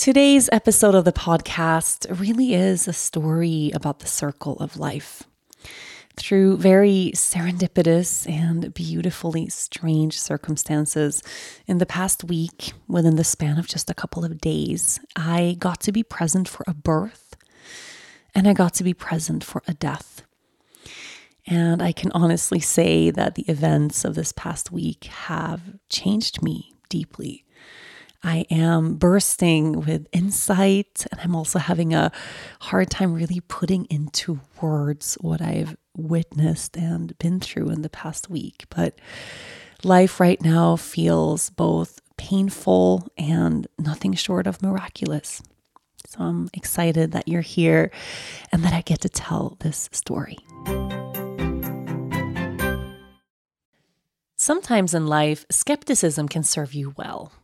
Today's episode of the podcast really is a story about the circle of life. Through very serendipitous and beautifully strange circumstances, in the past week, within the span of just a couple of days, I got to be present for a birth and I got to be present for a death. And I can honestly say that the events of this past week have changed me deeply. I am bursting with insight, and I'm also having a hard time really putting into words what I've witnessed and been through in the past week. But life right now feels both painful and nothing short of miraculous. So I'm excited that you're here and that I get to tell this story. Sometimes in life, skepticism can serve you well.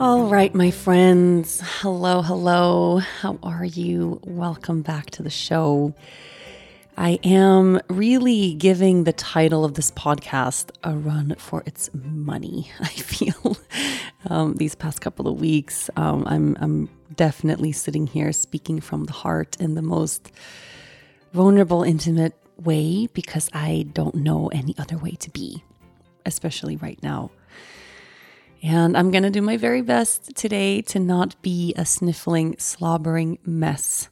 All right, my friends. Hello, hello. How are you? Welcome back to the show. I am really giving the title of this podcast a run for its money. I feel um, these past couple of weeks, um, I'm, I'm definitely sitting here speaking from the heart in the most vulnerable, intimate way because I don't know any other way to be, especially right now. And I'm going to do my very best today to not be a sniffling, slobbering mess.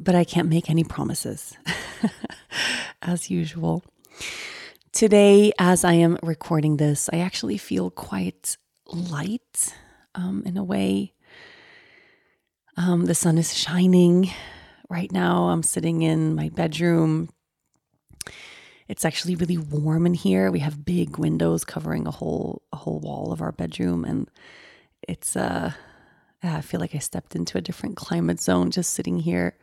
But I can't make any promises, as usual. Today, as I am recording this, I actually feel quite light um, in a way. Um, the sun is shining right now. I'm sitting in my bedroom it's actually really warm in here. We have big windows covering a whole a whole wall of our bedroom and it's uh I feel like I stepped into a different climate zone just sitting here.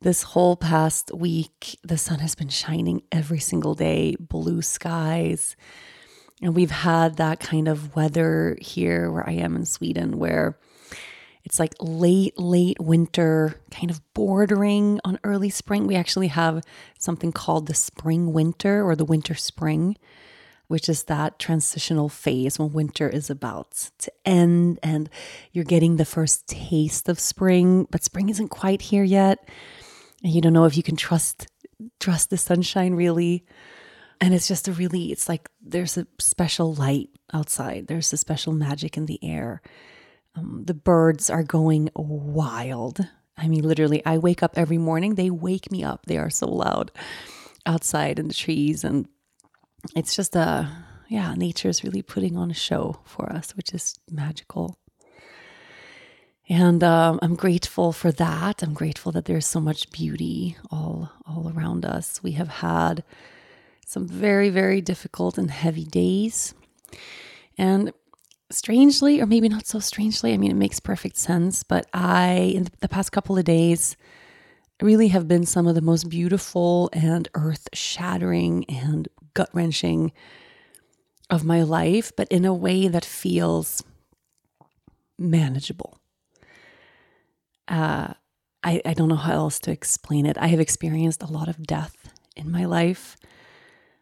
This whole past week, the sun has been shining every single day, blue skies. And we've had that kind of weather here where I am in Sweden where it's like late, late winter, kind of bordering on early spring. We actually have something called the spring winter or the winter spring, which is that transitional phase when winter is about to end and you're getting the first taste of spring, but spring isn't quite here yet. And you don't know if you can trust trust the sunshine really. And it's just a really, it's like there's a special light outside. There's a special magic in the air. Um, the birds are going wild. I mean, literally, I wake up every morning. They wake me up. They are so loud outside in the trees. And it's just a, yeah, nature is really putting on a show for us, which is magical. And um, I'm grateful for that. I'm grateful that there's so much beauty all all around us. We have had some very very difficult and heavy days, and strangely, or maybe not so strangely, I mean, it makes perfect sense, but I, in the past couple of days, really have been some of the most beautiful and earth shattering and gut wrenching of my life, but in a way that feels manageable. Uh, I, I don't know how else to explain it. I have experienced a lot of death in my life,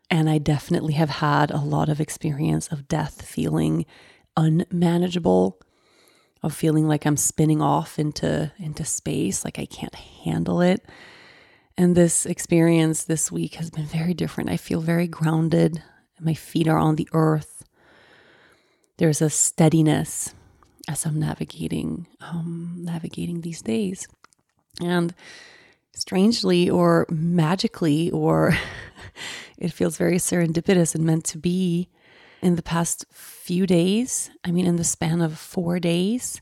and I definitely have had a lot of experience of death feeling unmanageable, of feeling like I'm spinning off into into space, like I can't handle it. And this experience this week has been very different. I feel very grounded. My feet are on the earth. There's a steadiness as I'm navigating um, navigating these days. And strangely or magically, or it feels very serendipitous and meant to be, in the past few days, I mean, in the span of four days,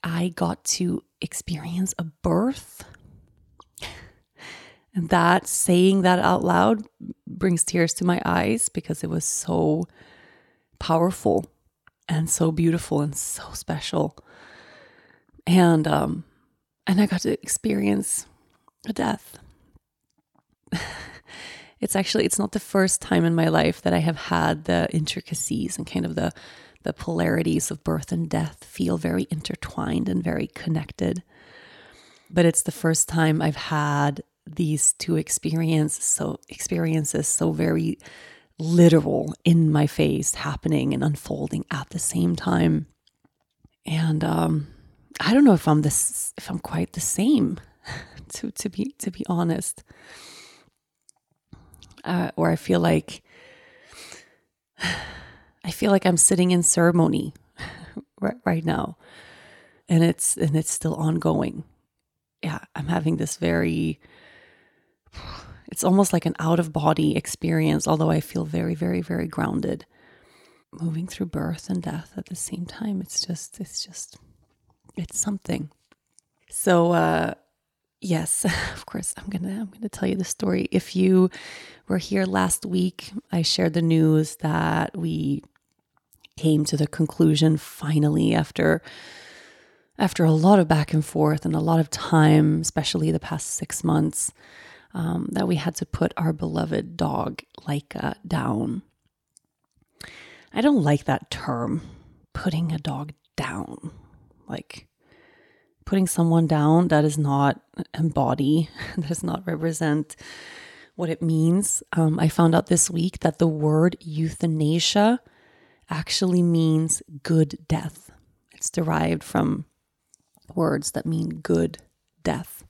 I got to experience a birth. And that saying that out loud brings tears to my eyes because it was so powerful and so beautiful and so special. And um and I got to experience a death. it's actually it's not the first time in my life that I have had the intricacies and kind of the the polarities of birth and death feel very intertwined and very connected. But it's the first time I've had these two experiences so experiences so very literal in my face happening and unfolding at the same time. And um I don't know if I'm this if I'm quite the same to to be to be honest. Uh, or I feel like I feel like I'm sitting in ceremony right, right now, and it's and it's still ongoing. Yeah, I'm having this very. It's almost like an out of body experience, although I feel very, very, very grounded. Moving through birth and death at the same time. It's just, it's just it's something. So uh, yes, of course, I'm gonna I'm gonna tell you the story. If you were here last week, I shared the news that we came to the conclusion finally after after a lot of back and forth and a lot of time, especially the past six months, um, that we had to put our beloved dog Laika down. I don't like that term, putting a dog down. Like putting someone down that is not embody, that does not represent what it means. Um, I found out this week that the word euthanasia actually means good death. It's derived from words that mean good death.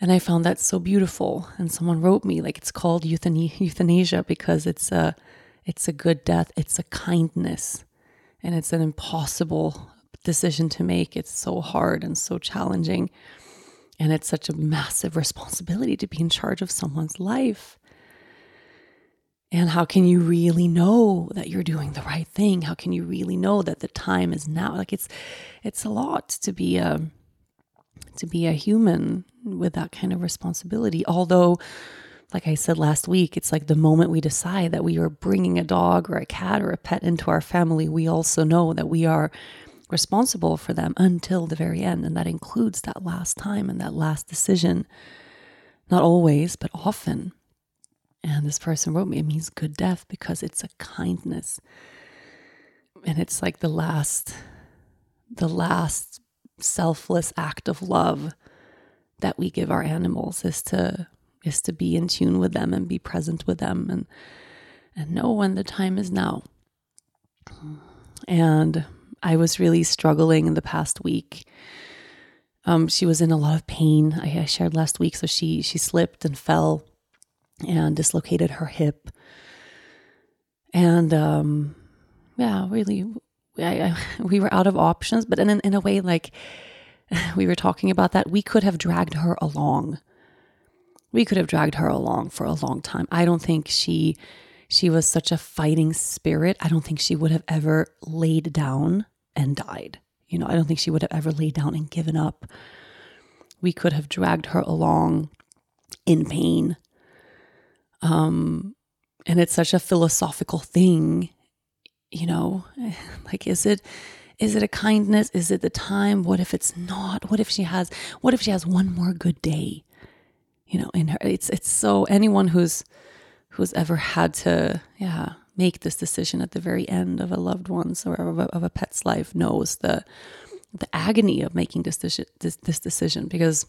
And I found that so beautiful. And someone wrote me like it's called euthanasia because it's a it's a good death. It's a kindness, and it's an impossible decision to make. It's so hard and so challenging. And it's such a massive responsibility to be in charge of someone's life. And how can you really know that you're doing the right thing? How can you really know that the time is now? Like it's it's a lot to be a to be a human with that kind of responsibility. Although like I said last week, it's like the moment we decide that we are bringing a dog or a cat or a pet into our family, we also know that we are responsible for them until the very end. And that includes that last time and that last decision. Not always, but often. And this person wrote me, it means good death because it's a kindness. And it's like the last, the last selfless act of love that we give our animals is to is to be in tune with them and be present with them and and know when the time is now. And I was really struggling in the past week. Um, she was in a lot of pain. I, I shared last week, so she she slipped and fell and dislocated her hip. And um, yeah, really, I, I, we were out of options. But in in a way, like we were talking about that, we could have dragged her along. We could have dragged her along for a long time. I don't think she she was such a fighting spirit. I don't think she would have ever laid down and died. You know, I don't think she would have ever laid down and given up. We could have dragged her along in pain. Um, and it's such a philosophical thing, you know, like is it is it a kindness? Is it the time? What if it's not? What if she has what if she has one more good day? You know, in her it's it's so anyone who's who's ever had to yeah, make this decision at the very end of a loved one's or of a, of a pet's life knows the the agony of making this decision this, this decision because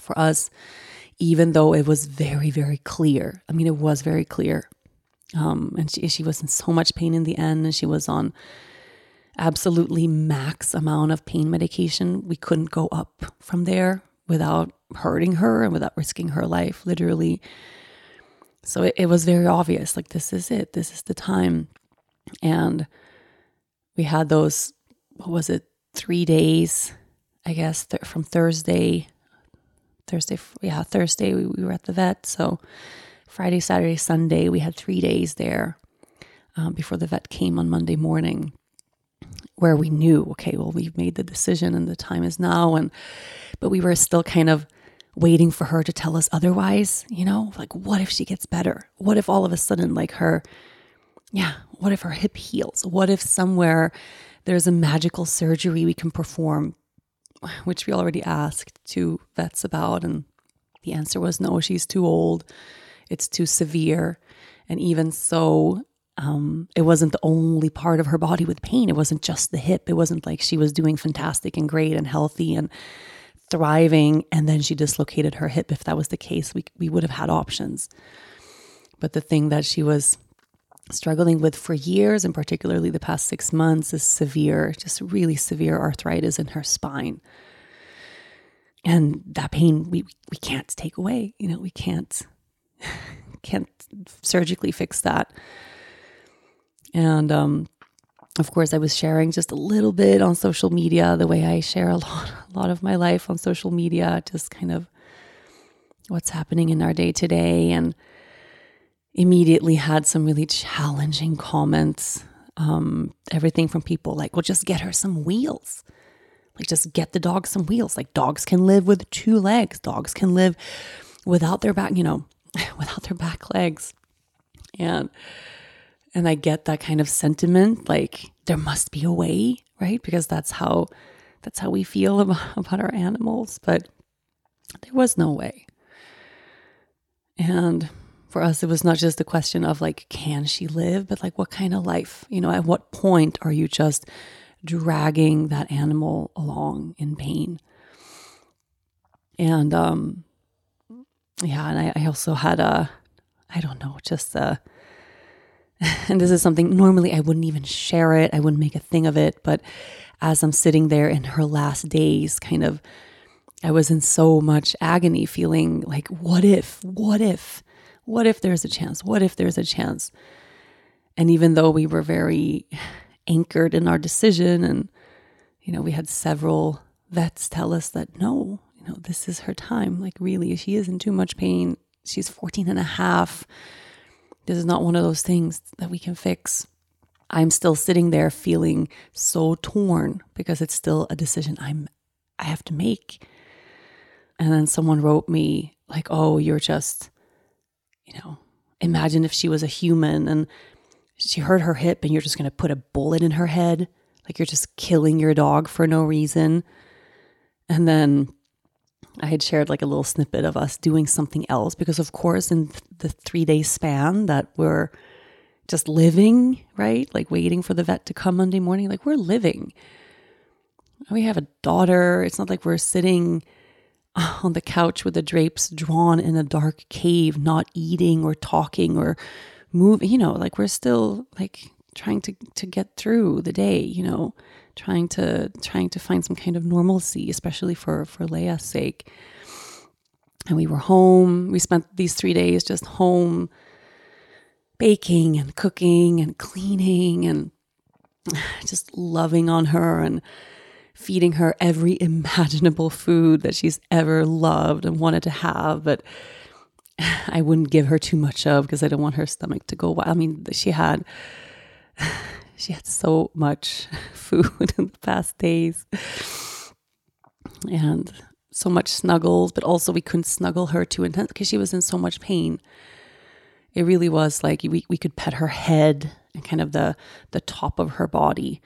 for us even though it was very very clear i mean it was very clear um, and she, she was in so much pain in the end and she was on absolutely max amount of pain medication. We couldn't go up from there without hurting her and without risking her life, literally. So it, it was very obvious like, this is it, this is the time. And we had those, what was it, three days, I guess, th- from Thursday. Thursday, yeah, Thursday we, we were at the vet. So Friday, Saturday, Sunday, we had three days there um, before the vet came on Monday morning where we knew, okay, well, we've made the decision and the time is now. And, but we were still kind of waiting for her to tell us otherwise, you know, like, what if she gets better? What if all of a sudden, like, her, yeah, what if her hip heals? What if somewhere there's a magical surgery we can perform, which we already asked two vets about? And the answer was no, she's too old, it's too severe. And even so, um, it wasn't the only part of her body with pain. It wasn't just the hip. It wasn't like she was doing fantastic and great and healthy and thriving, and then she dislocated her hip. If that was the case, we we would have had options. But the thing that she was struggling with for years, and particularly the past six months, is severe, just really severe arthritis in her spine. And that pain we we can't take away. You know, we can't can't surgically fix that. And um, of course, I was sharing just a little bit on social media, the way I share a lot, a lot of my life on social media, just kind of what's happening in our day to day, and immediately had some really challenging comments. Um, everything from people like, "Well, just get her some wheels." Like, just get the dog some wheels. Like, dogs can live with two legs. Dogs can live without their back, you know, without their back legs. And and I get that kind of sentiment like there must be a way, right? Because that's how that's how we feel about, about our animals, but there was no way. And for us it was not just a question of like can she live, but like what kind of life? You know, at what point are you just dragging that animal along in pain? And um yeah, and I, I also had a I don't know, just a and this is something normally I wouldn't even share it, I wouldn't make a thing of it. But as I'm sitting there in her last days, kind of, I was in so much agony, feeling like, what if, what if, what if there's a chance? What if there's a chance? And even though we were very anchored in our decision, and, you know, we had several vets tell us that no, you know, this is her time. Like, really, she is in too much pain. She's 14 and a half this is not one of those things that we can fix. I'm still sitting there feeling so torn because it's still a decision I'm I have to make. And then someone wrote me like, "Oh, you're just you know, imagine if she was a human and she hurt her hip and you're just going to put a bullet in her head, like you're just killing your dog for no reason." And then I had shared like a little snippet of us doing something else because, of course, in the three day span that we're just living, right? Like waiting for the vet to come Monday morning, like we're living. We have a daughter. It's not like we're sitting on the couch with the drapes drawn in a dark cave, not eating or talking or moving, you know, like we're still like trying to to get through the day, you know trying to trying to find some kind of normalcy, especially for for Leia's sake. And we were home. We spent these three days just home, baking and cooking and cleaning and just loving on her and feeding her every imaginable food that she's ever loved and wanted to have, but I wouldn't give her too much of because I don't want her stomach to go wild. I mean, she had she had so much food in the past days and so much snuggles, but also we couldn't snuggle her too intense because she was in so much pain. It really was like we, we could pet her head and kind of the the top of her body,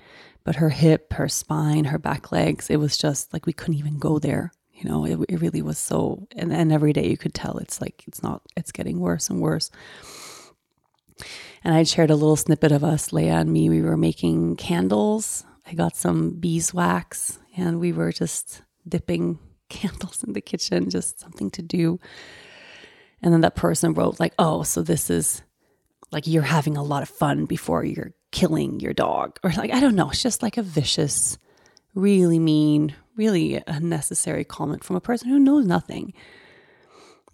But her hip, her spine, her back legs, it was just like we couldn't even go there. You know, it, it really was so, and, and every day you could tell it's like, it's not, it's getting worse and worse. And I shared a little snippet of us, Leah and me. We were making candles. I got some beeswax and we were just dipping candles in the kitchen, just something to do. And then that person wrote, like, oh, so this is like you're having a lot of fun before you're killing your dog. Or like, I don't know. It's just like a vicious, really mean, really unnecessary comment from a person who knows nothing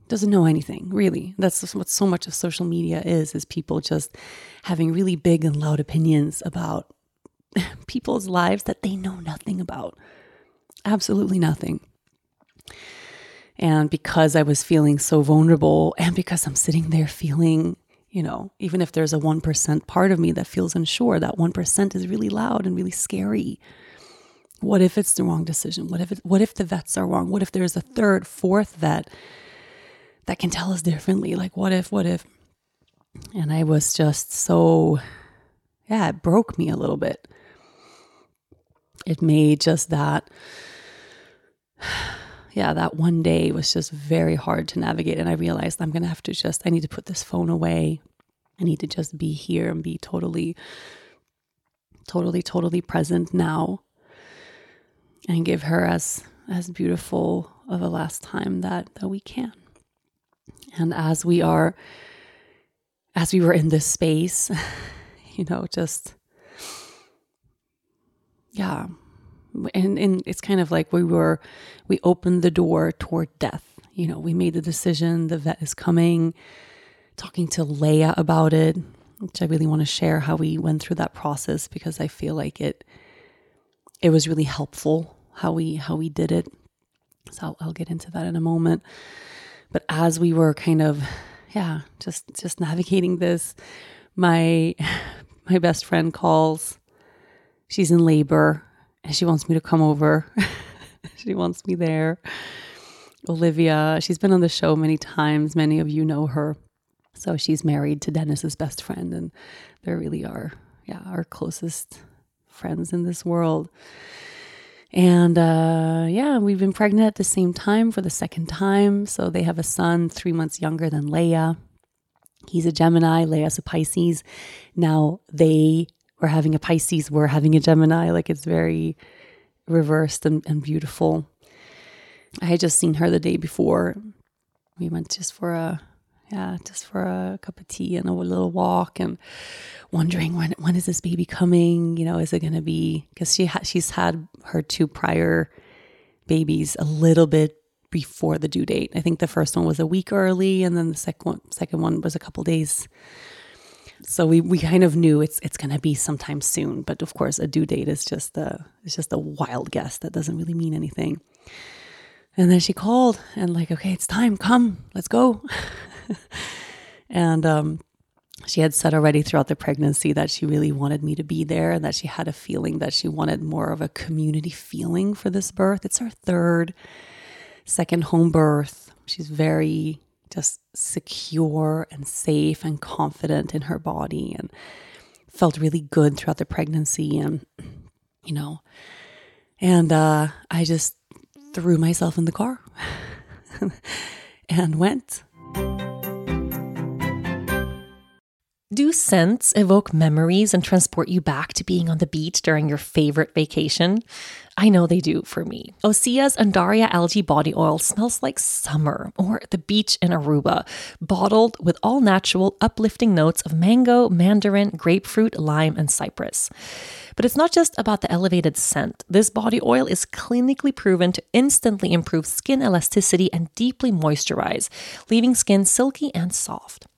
doesn't know anything really. That's what so much of social media is is people just having really big and loud opinions about people's lives that they know nothing about. Absolutely nothing. And because i was feeling so vulnerable and because i'm sitting there feeling you know even if there's a 1% part of me that feels unsure that 1% is really loud and really scary. What if it's the wrong decision? What if it, what if the vets are wrong? What if there's a third fourth vet that can tell us differently. Like, what if, what if? And I was just so, yeah, it broke me a little bit. It made just that, yeah, that one day was just very hard to navigate. And I realized I'm going to have to just, I need to put this phone away. I need to just be here and be totally, totally, totally present now and give her as, as beautiful of a last time that, that we can. And as we are, as we were in this space, you know, just, yeah. And, and it's kind of like we were, we opened the door toward death. You know, we made the decision, the vet is coming, talking to Leia about it, which I really want to share how we went through that process because I feel like it, it was really helpful how we, how we did it. So I'll, I'll get into that in a moment. But as we were kind of, yeah, just just navigating this, my my best friend calls. She's in labor and she wants me to come over. she wants me there. Olivia, she's been on the show many times. Many of you know her. So she's married to Dennis's best friend, and they really are, yeah, our closest friends in this world. And uh, yeah, we've been pregnant at the same time for the second time. So they have a son three months younger than Leia. He's a Gemini, Leia's a Pisces. Now they were having a Pisces, we're having a Gemini. Like it's very reversed and, and beautiful. I had just seen her the day before. We went just for a yeah, just for a cup of tea and a little walk and wondering when when is this baby coming? You know, is it going to be because she ha- she's had her two prior babies a little bit before the due date. I think the first one was a week early, and then the second one second one was a couple days. So we, we kind of knew it's it's going to be sometime soon, but of course a due date is just a it's just a wild guess that doesn't really mean anything. And then she called and like, okay, it's time, come, let's go. and um, she had said already throughout the pregnancy that she really wanted me to be there and that she had a feeling that she wanted more of a community feeling for this birth. It's her third, second home birth. She's very just secure and safe and confident in her body and felt really good throughout the pregnancy and you know and uh, i just threw myself in the car and went Do scents evoke memories and transport you back to being on the beach during your favorite vacation? I know they do for me. Osea's Undaria algae body oil smells like summer or the beach in Aruba, bottled with all natural, uplifting notes of mango, mandarin, grapefruit, lime, and cypress. But it's not just about the elevated scent. This body oil is clinically proven to instantly improve skin elasticity and deeply moisturize, leaving skin silky and soft.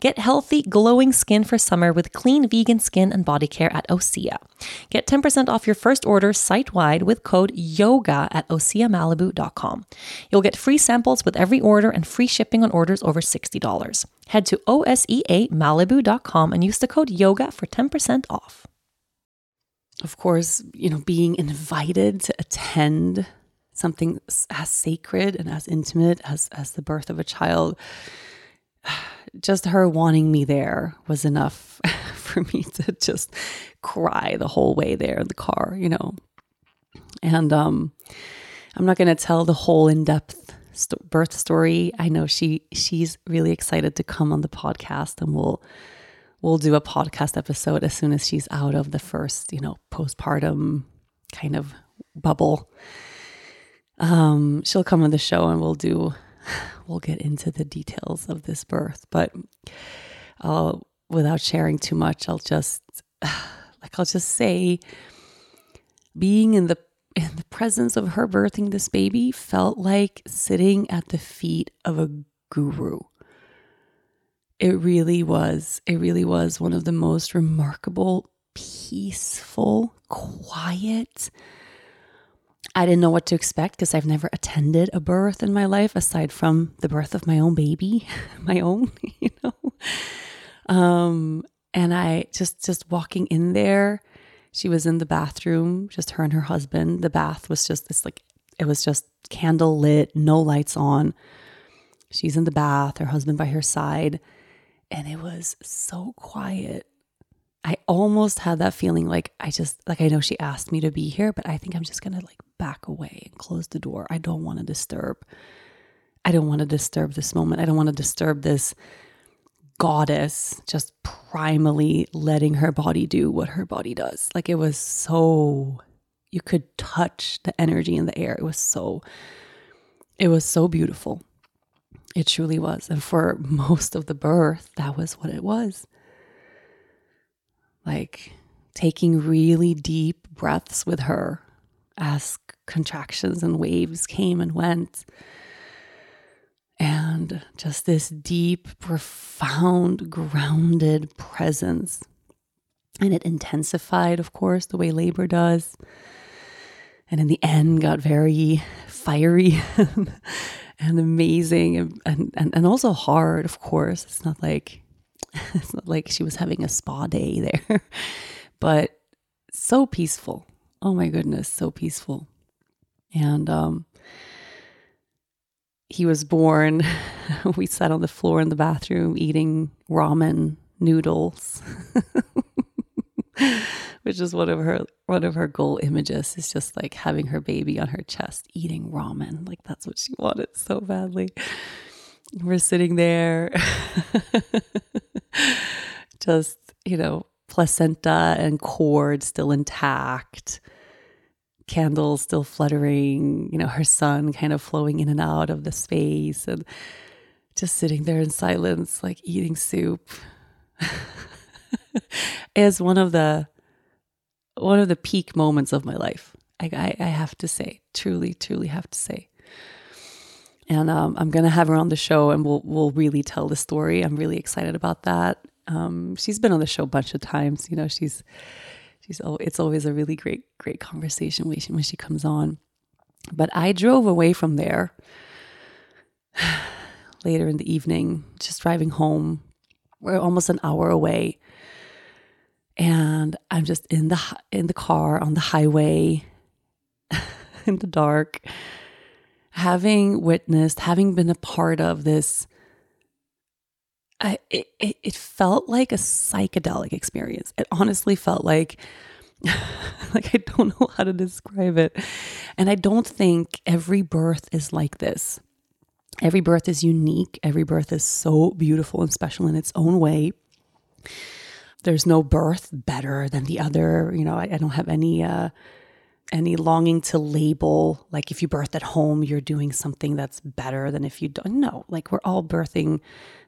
Get healthy, glowing skin for summer with clean vegan skin and body care at Osea. Get 10% off your first order site wide with code YOGA at OseaMalibu.com. You'll get free samples with every order and free shipping on orders over $60. Head to OSEAMalibu.com and use the code YOGA for 10% off. Of course, you know, being invited to attend something as sacred and as intimate as, as the birth of a child just her wanting me there was enough for me to just cry the whole way there in the car, you know. And um, I'm not going to tell the whole in-depth st- birth story. I know she she's really excited to come on the podcast, and we'll we'll do a podcast episode as soon as she's out of the first, you know, postpartum kind of bubble. Um, she'll come on the show, and we'll do we'll get into the details of this birth, but uh, without sharing too much, I'll just like I'll just say, being in the in the presence of her birthing this baby felt like sitting at the feet of a guru. It really was. It really was one of the most remarkable, peaceful, quiet, I didn't know what to expect because I've never attended a birth in my life aside from the birth of my own baby, my own, you know. Um, and I just just walking in there, she was in the bathroom, just her and her husband. The bath was just this like it was just candle lit, no lights on. She's in the bath, her husband by her side, and it was so quiet I almost had that feeling like I just like I know she asked me to be here, but I think I'm just gonna like back away and close the door. I don't want to disturb. I don't want to disturb this moment. I don't want to disturb this goddess just primally letting her body do what her body does. Like it was so you could touch the energy in the air. It was so it was so beautiful. It truly was. And for most of the birth, that was what it was like taking really deep breaths with her as contractions and waves came and went. And just this deep, profound, grounded presence. And it intensified, of course, the way labor does. And in the end, got very fiery and amazing and, and, and also hard, of course. It's not like it's not like she was having a spa day there, but so peaceful. Oh my goodness, so peaceful. And um, he was born. we sat on the floor in the bathroom eating ramen noodles, which is one of her one of her goal images. Is just like having her baby on her chest eating ramen. Like that's what she wanted so badly. We're sitting there, just, you know, placenta and cord still intact, candles still fluttering, you know, her son kind of flowing in and out of the space, and just sitting there in silence, like eating soup. is one of the one of the peak moments of my life. I, I, I have to say, truly, truly have to say and um, I'm gonna have her on the show, and we'll we'll really tell the story. I'm really excited about that. Um, she's been on the show a bunch of times. You know, she's she's it's always a really great great conversation when she, when she comes on. But I drove away from there later in the evening, just driving home. We're almost an hour away, and I'm just in the in the car on the highway in the dark having witnessed, having been a part of this, I, it, it felt like a psychedelic experience. It honestly felt like, like I don't know how to describe it. And I don't think every birth is like this. Every birth is unique. Every birth is so beautiful and special in its own way. There's no birth better than the other. You know, I, I don't have any uh, any longing to label like if you birth at home you're doing something that's better than if you don't no like we're all birthing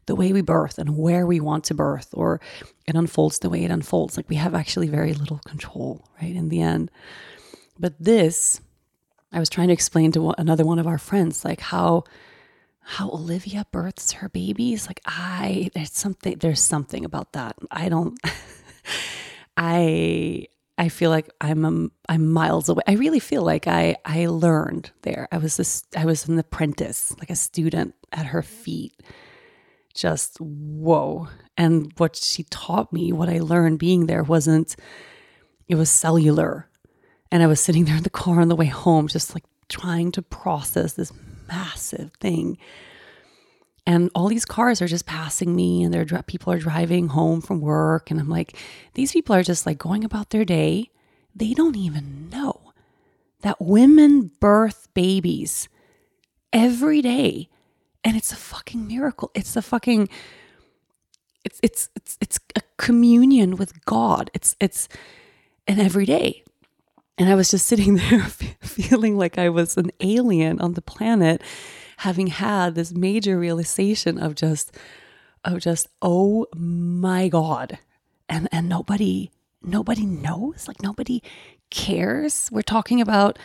the way we birth and where we want to birth or it unfolds the way it unfolds. Like we have actually very little control right in the end. But this i was trying to explain to another one of our friends like how how olivia births her babies. Like i there's something there's something about that. I don't i I feel like I'm a, I'm miles away. I really feel like I I learned there. I was this I was an apprentice, like a student at her feet. Just whoa. And what she taught me, what I learned being there wasn't it was cellular. And I was sitting there in the car on the way home just like trying to process this massive thing and all these cars are just passing me and they're people are driving home from work. And i'm like these people are just like going about their day. They don't even know that women birth babies every day. And it's a fucking miracle. It's a fucking it's it's it's it's a communion with god. It's it's an every day. And i was just sitting there feeling like i was an alien on the planet having had this major realization of just of just oh my god. And and nobody nobody knows like nobody cares. We're talking about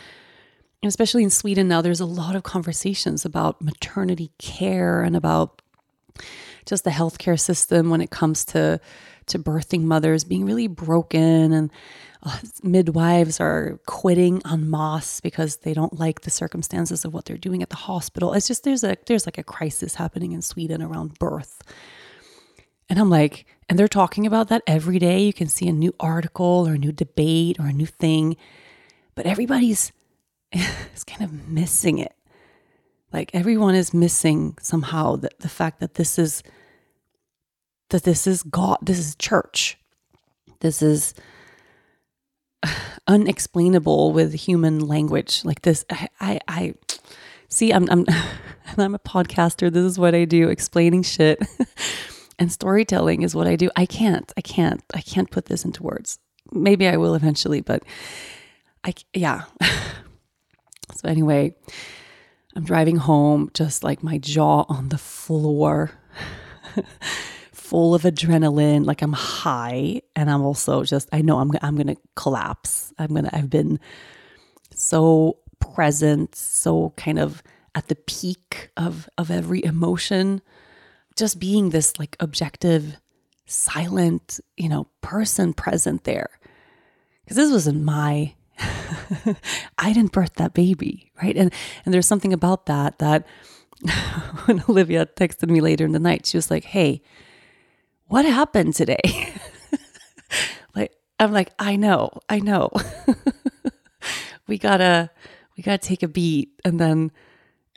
especially in Sweden now there's a lot of conversations about maternity care and about just the healthcare system when it comes to to birthing mothers being really broken and Uh, midwives are quitting en masse because they don't like the circumstances of what they're doing at the hospital. It's just there's a there's like a crisis happening in Sweden around birth. And I'm like, and they're talking about that every day. You can see a new article or a new debate or a new thing, but everybody's is kind of missing it. Like everyone is missing somehow the, the fact that this is that this is God, this is church. This is unexplainable with human language like this. I, I, I see. I'm, I'm, I'm a podcaster. This is what I do: explaining shit, and storytelling is what I do. I can't. I can't. I can't put this into words. Maybe I will eventually, but I, yeah. so anyway, I'm driving home, just like my jaw on the floor full of adrenaline, like I'm high, and I'm also just I know I'm I'm gonna collapse. I'm gonna I've been so present, so kind of at the peak of of every emotion, just being this like objective, silent, you know, person present there. Because this wasn't my I didn't birth that baby, right? And and there's something about that that when Olivia texted me later in the night, she was like, "Hey, what happened today? like, I'm like, I know, I know. we gotta, we gotta take a beat. And then,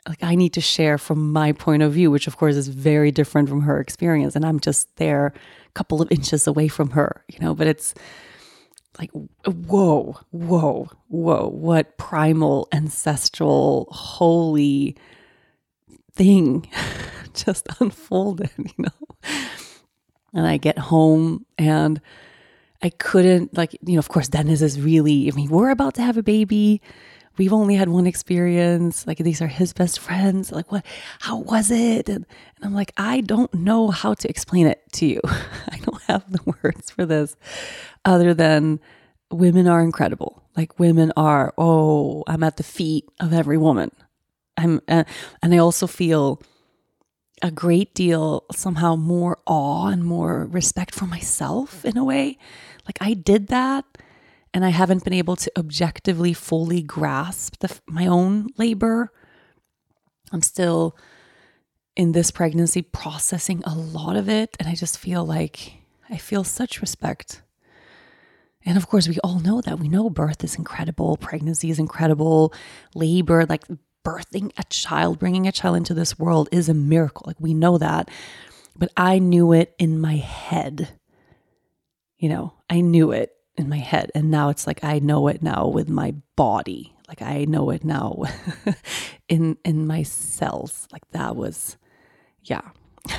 like, I need to share from my point of view, which of course is very different from her experience. And I'm just there a couple of inches away from her, you know, but it's, like whoa whoa whoa what primal ancestral holy thing just unfolded you know and I get home and I couldn't like you know of course Dennis is really I mean we're about to have a baby. We've only had one experience. Like these are his best friends. Like what how was it? And, and I'm like I don't know how to explain it to you. I don't have the words for this other than women are incredible. Like women are oh I'm at the feet of every woman. I'm uh, and I also feel a great deal somehow more awe and more respect for myself in a way. Like I did that and I haven't been able to objectively fully grasp the, my own labor. I'm still in this pregnancy processing a lot of it and I just feel like I feel such respect. And of course, we all know that. We know birth is incredible, pregnancy is incredible, labor, like birthing a child, bringing a child into this world is a miracle. Like we know that. But I knew it in my head. You know, I knew it in my head. And now it's like I know it now with my body. Like I know it now in in my cells. Like that was yeah.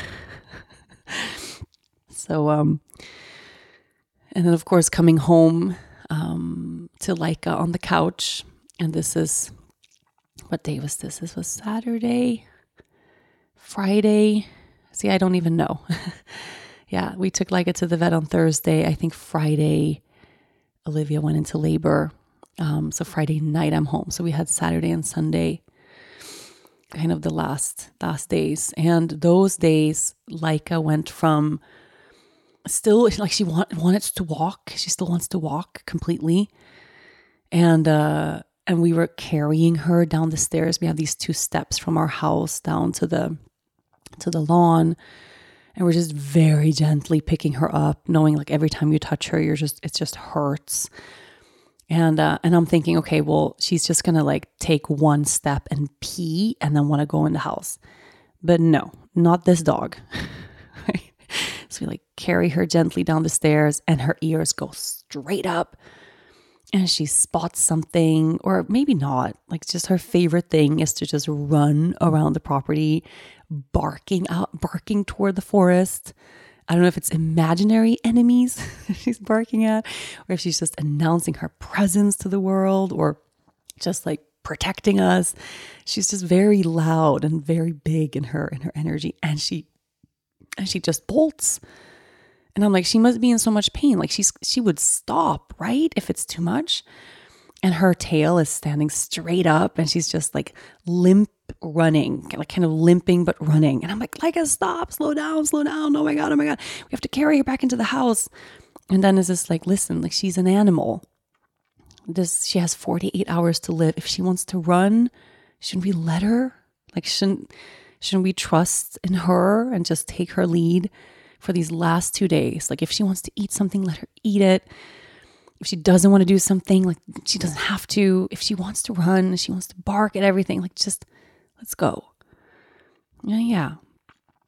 so um and then of course coming home um to Laika on the couch. And this is what day was this? This was Saturday, Friday. See, I don't even know. yeah, we took Laika to the vet on Thursday. I think Friday, Olivia went into labor. Um, so Friday night, I'm home. So we had Saturday and Sunday, kind of the last last days. And those days, Laika went from still like she want, wanted to walk. She still wants to walk completely, and uh, and we were carrying her down the stairs. We have these two steps from our house down to the to the lawn and we're just very gently picking her up knowing like every time you touch her you're just it just hurts. And uh, and i'm thinking okay well she's just gonna like take one step and pee and then want to go in the house. But no not this dog. So we like carry her gently down the stairs and her ears go straight up and she spots something or maybe not like just her favorite thing is to just run around the property barking out, barking toward the forest. I don't know if it's imaginary enemies she's barking at, or if she's just announcing her presence to the world, or just like protecting us. She's just very loud and very big in her in her energy, and she and she just bolts. And I'm like, she must be in so much pain. Like she's she would stop, right? If it's too much and her tail is standing straight up and she's just like limp running, like kind of limping but running. And I'm like, like a stop, slow down, slow down. Oh my God, oh my God. We have to carry her back into the house. And then is this like, listen, like she's an animal. This she has 48 hours to live. If she wants to run, shouldn't we let her? Like shouldn't shouldn't we trust in her and just take her lead for these last two days? Like if she wants to eat something, let her eat it if she doesn't want to do something, like she doesn't have to. If she wants to run, she wants to bark at everything, like just let's go. Yeah, yeah.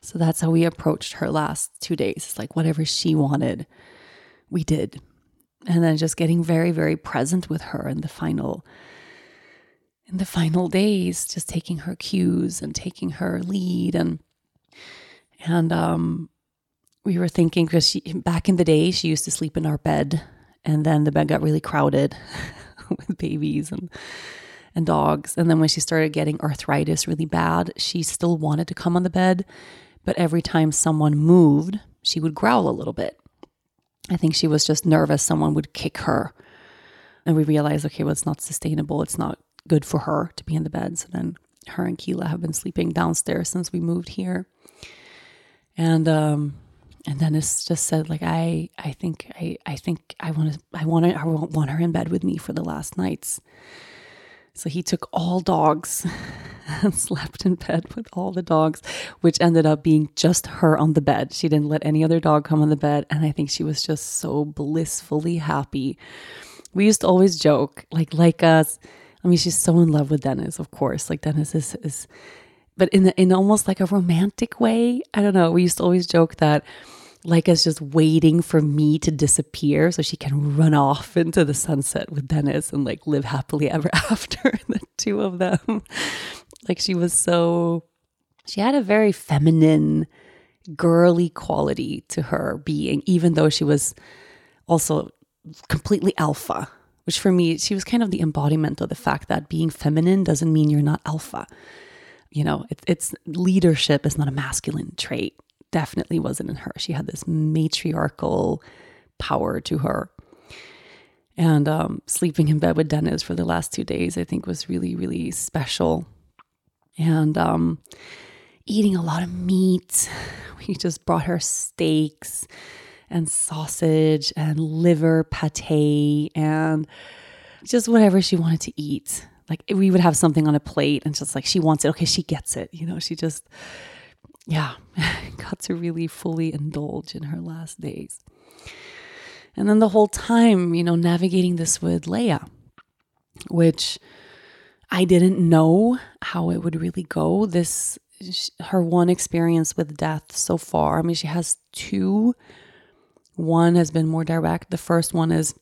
So that's how we approached her last two days. It's like whatever she wanted, we did. And then just getting very, very present with her in the final in the final days, just taking her cues and taking her lead and and um we were thinking because back in the day she used to sleep in our bed and then the bed got really crowded with babies and and dogs. And then when she started getting arthritis really bad, she still wanted to come on the bed, but every time someone moved, she would growl a little bit. I think she was just nervous someone would kick her. And we realized, okay, well, it's not sustainable. It's not good for her to be in the bed. So then her and Keela have been sleeping downstairs since we moved here. And um, and then Dennis just said like I I think I I think I want to I want to I want her in bed with me for the last nights. So he took all dogs and slept in bed with all the dogs, which ended up being just her on the bed. She didn't let any other dog come on the bed, and I think she was just so blissfully happy. We used to always joke like like us. I mean, she's so in love with Dennis, of course. Like Dennis is is but in in almost like a romantic way. I don't know. We used to always joke that Laika's just waiting for me to disappear so she can run off into the sunset with Dennis and like live happily ever after, the two of them. like she was so, she had a very feminine, girly quality to her being, even though she was also completely alpha, which for me, she was kind of the embodiment of the fact that being feminine doesn't mean you're not alpha. You know, it, it's leadership is not a masculine trait definitely wasn't in her. She had this matriarchal power to her. And um, sleeping in bed with Dennis for the last two days, I think, was really, really special. And um, eating a lot of meat. We just brought her steaks and sausage and liver pate and just whatever she wanted to eat. Like we would have something on a plate and just like she wants it. Okay, she gets it. You know, she just yeah, got to really fully indulge in her last days. And then the whole time, you know, navigating this with Leia, which I didn't know how it would really go. This, her one experience with death so far. I mean, she has two. One has been more direct. The first one is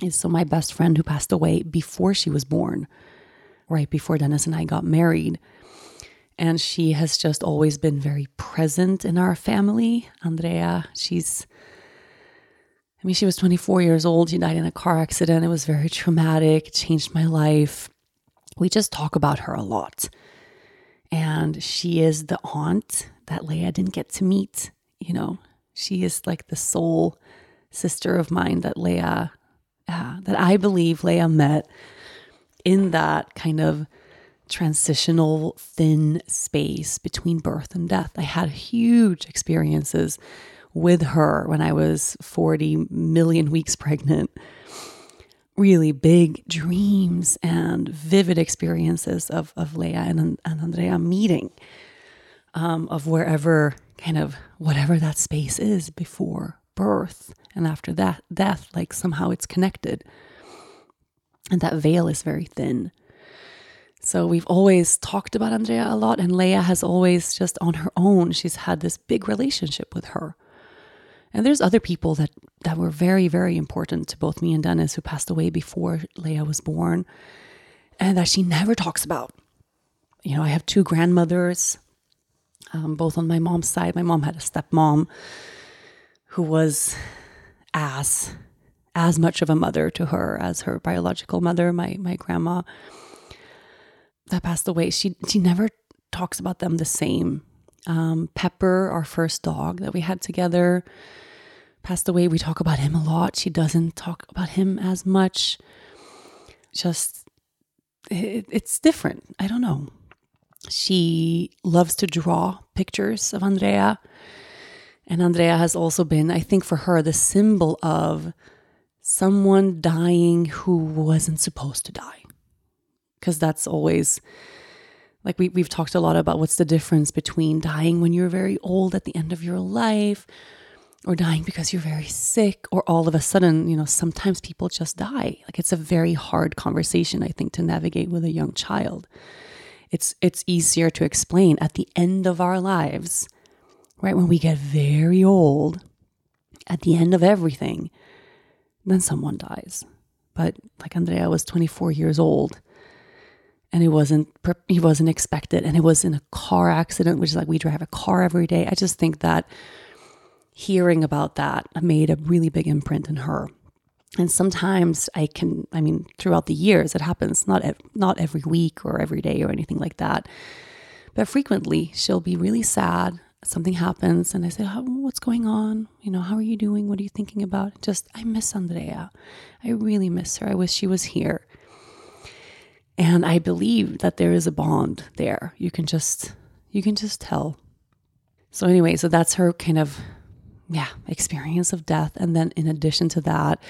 is so my best friend who passed away before she was born, right before Dennis and I got married. And she has just always been very present in our family. Andrea, she's I mean, she was 24 years old. She died in a car accident. It was very traumatic, it changed my life. We just talk about her a lot. And she is the aunt that Leia didn't get to meet. You know, she is like the soul sister of mine that Leia, uh, that I believe Leia met in that kind of transitional thin space between birth and death. I had huge experiences with her when I was 40 million weeks pregnant. Really big dreams and vivid experiences of, of Leia and, and Andrea meeting, um, of wherever kind of whatever that space is before birth and after that death, like somehow it's connected. And that veil is very thin. So we've always talked about Andrea a lot, and Leia has always just on her own, she's had this big relationship with her. And there's other people that, that were very, very important to both me and Dennis who passed away before Leia was born and that she never talks about. You know, I have two grandmothers, um, both on my mom's side. My mom had a stepmom who was as as much of a mother to her as her biological mother, my my grandma that passed away. She she never talks about them the same. Um, Pepper, our first dog that we had together, passed away. We talk about him a lot. She doesn't talk about him as much. Just, it, it's different. I don't know. She loves to draw pictures of Andrea. And Andrea has also been, I think, for her, the symbol of someone dying who wasn't supposed to die. Because that's always like we, we've talked a lot about what's the difference between dying when you're very old at the end of your life or dying because you're very sick or all of a sudden you know sometimes people just die. Like it's a very hard conversation i think to navigate with a young child. It's it's easier to explain at the end of our lives right when we get very old at the end of everything then someone dies. But like andrea was 24 years old and it wasn't he wasn't expected and it was in a car accident which is like we drive a car every day. I just think that hearing about that made a really big imprint in her. And sometimes i can i mean throughout the years it happens not not every week or every day or anything like that. But frequently she'll be really sad something happens and i say what's going on? You know how are you doing? What are you thinking about? Just i miss andrea. I really miss her. I wish she was here and I believe that there is a bond there. You can just you can just tell. So anyway, so that's her kind of yeah, experience of death and then in addition to that,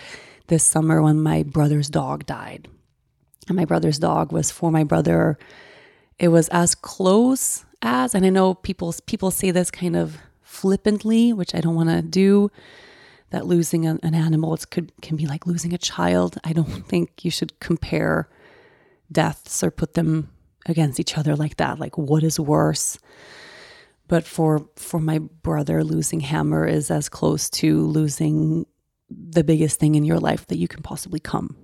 this summer when my brother's dog died. And my brother's dog was for my brother it was as close as and I know people people say this kind of flippantly, which I don't want to do that losing an, an animal it could can be like losing a child. I don't think you should compare deaths or put them against each other like that like what is worse? But for for my brother losing hammer is as close to losing the biggest thing in your life that you can possibly come.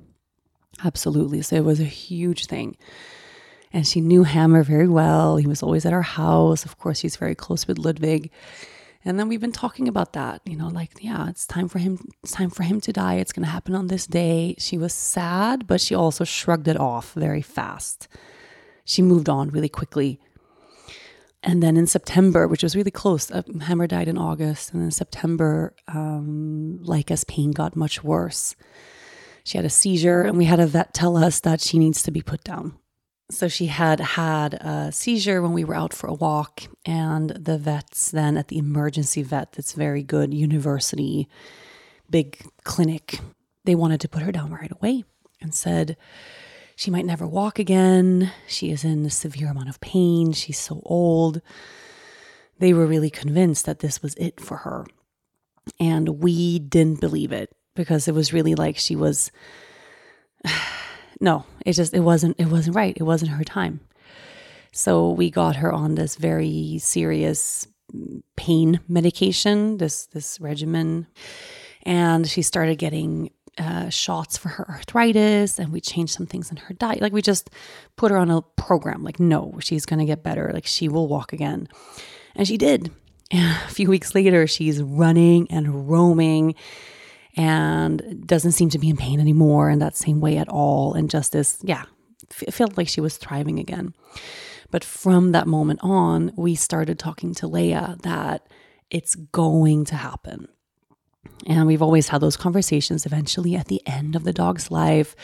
Absolutely. So it was a huge thing. And she knew hammer very well. He was always at our house. Of course she's very close with ludwig and then we've been talking about that, you know, like, yeah, it's time for him, it's time for him to die. It's going to happen on this day. She was sad, but she also shrugged it off very fast. She moved on really quickly. And then in September, which was really close, uh, Hammer died in August. And in September, um, Laika's pain got much worse. She had a seizure, and we had a vet tell us that she needs to be put down. So she had had a seizure when we were out for a walk, and the vets then at the emergency vet, that's very good university, big clinic, they wanted to put her down right away and said she might never walk again. She is in a severe amount of pain. She's so old. They were really convinced that this was it for her. And we didn't believe it because it was really like she was no, it just it wasn't it wasn't right. It wasn't her time. So we got her on this very serious pain medication, this this regimen, and she started getting uh, shots for her arthritis, and we changed some things in her diet. Like we just put her on a program. Like no, she's gonna get better. Like she will walk again, and she did. And a few weeks later, she's running and roaming and doesn't seem to be in pain anymore in that same way at all. And just this, yeah, f- felt like she was thriving again. But from that moment on, we started talking to Leia that it's going to happen. And we've always had those conversations eventually at the end of the dog's life,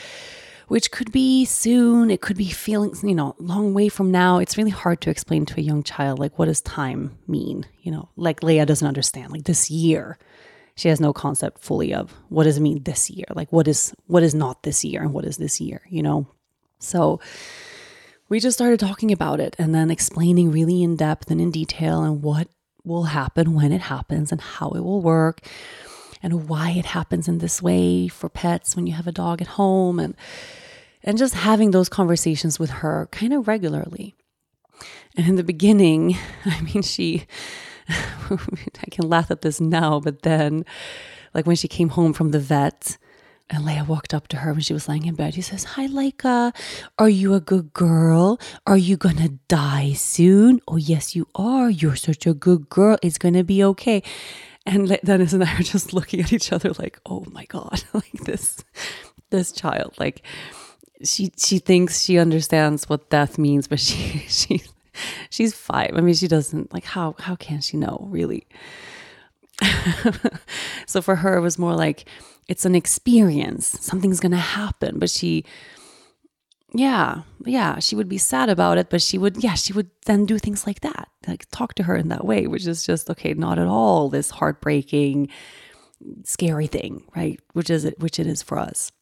which could be soon. It could be feelings, you know, long way from now. It's really hard to explain to a young child, like, what does time mean? You know, like Leia doesn't understand, like this year. She has no concept fully of what does it mean this year? Like what is what is not this year and what is this year, you know? So we just started talking about it and then explaining really in depth and in detail and what will happen when it happens and how it will work and why it happens in this way for pets when you have a dog at home and and just having those conversations with her kind of regularly. And in the beginning, I mean she I can laugh at this now, but then like when she came home from the vet and Leia walked up to her when she was lying in bed. He says, Hi, Laika. Are you a good girl? Are you going to die soon? Oh, yes, you are. You're such a good girl. It's going to be okay. And Dennis and I are just looking at each other like, oh my God, like this, this child, like she, she thinks she understands what death means, but she, she, she's five. I mean, she doesn't like, how, how can she know really? so for her, it was more like, it's an experience. Something's to happen, but she, yeah, yeah, she would be sad about it, but she would, yeah, she would then do things like that, like talk to her in that way, which is just okay, not at all this heartbreaking, scary thing, right? Which is it, which it is for us.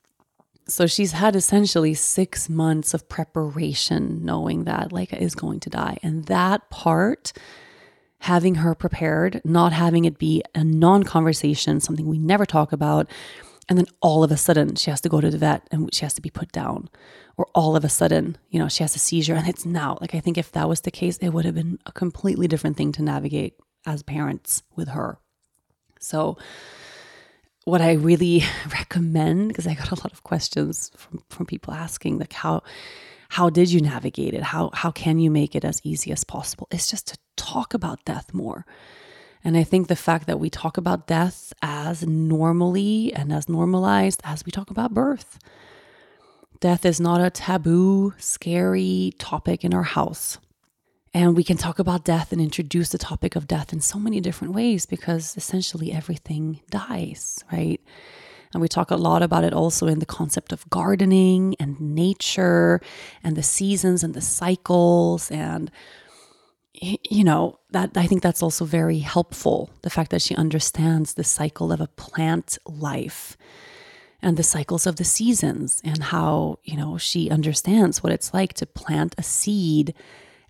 So she's had essentially six months of preparation, knowing that Laika is going to die, and that part. Having her prepared, not having it be a non conversation, something we never talk about, and then all of a sudden she has to go to the vet and she has to be put down or all of a sudden, you know, she has a seizure and it's now. Like, I think if that was the case, it would have been a completely different thing to navigate as parents with her. So, what I really recommend, because I got a lot of questions from, from people asking, like, how, how did you navigate it? How, how can you make it as easy as possible? It's just to talk about death more. And I think the fact that we talk about death as normally and as normalized as we talk about birth Death is not a taboo, scary topic in our house. And we can talk about death and introduce the topic of death in so many different ways because essentially everything dies, right? And we talk a lot about it also in the concept of gardening and nature and the seasons and the cycles. And, you know, that I think that's also very helpful. The fact that she understands the cycle of a plant life and the cycles of the seasons and how, you know, she understands what it's like to plant a seed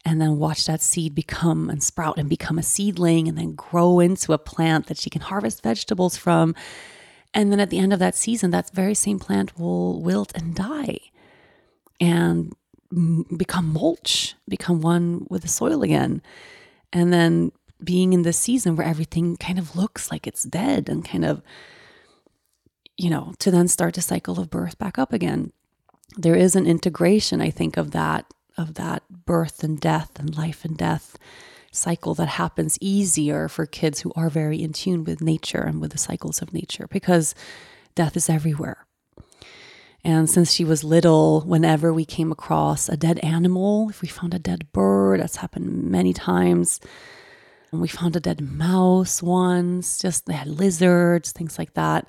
and then watch that seed become and sprout and become a seedling and then grow into a plant that she can harvest vegetables from. And then at the end of that season, that very same plant will wilt and die and become mulch, become one with the soil again. And then being in this season where everything kind of looks like it's dead and kind of you know, to then start a cycle of birth back up again. There is an integration, I think, of that of that birth and death and life and death cycle that happens easier for kids who are very in tune with nature and with the cycles of nature because death is everywhere. And since she was little, whenever we came across a dead animal, if we found a dead bird, that's happened many times. And we found a dead mouse once, just they had lizards, things like that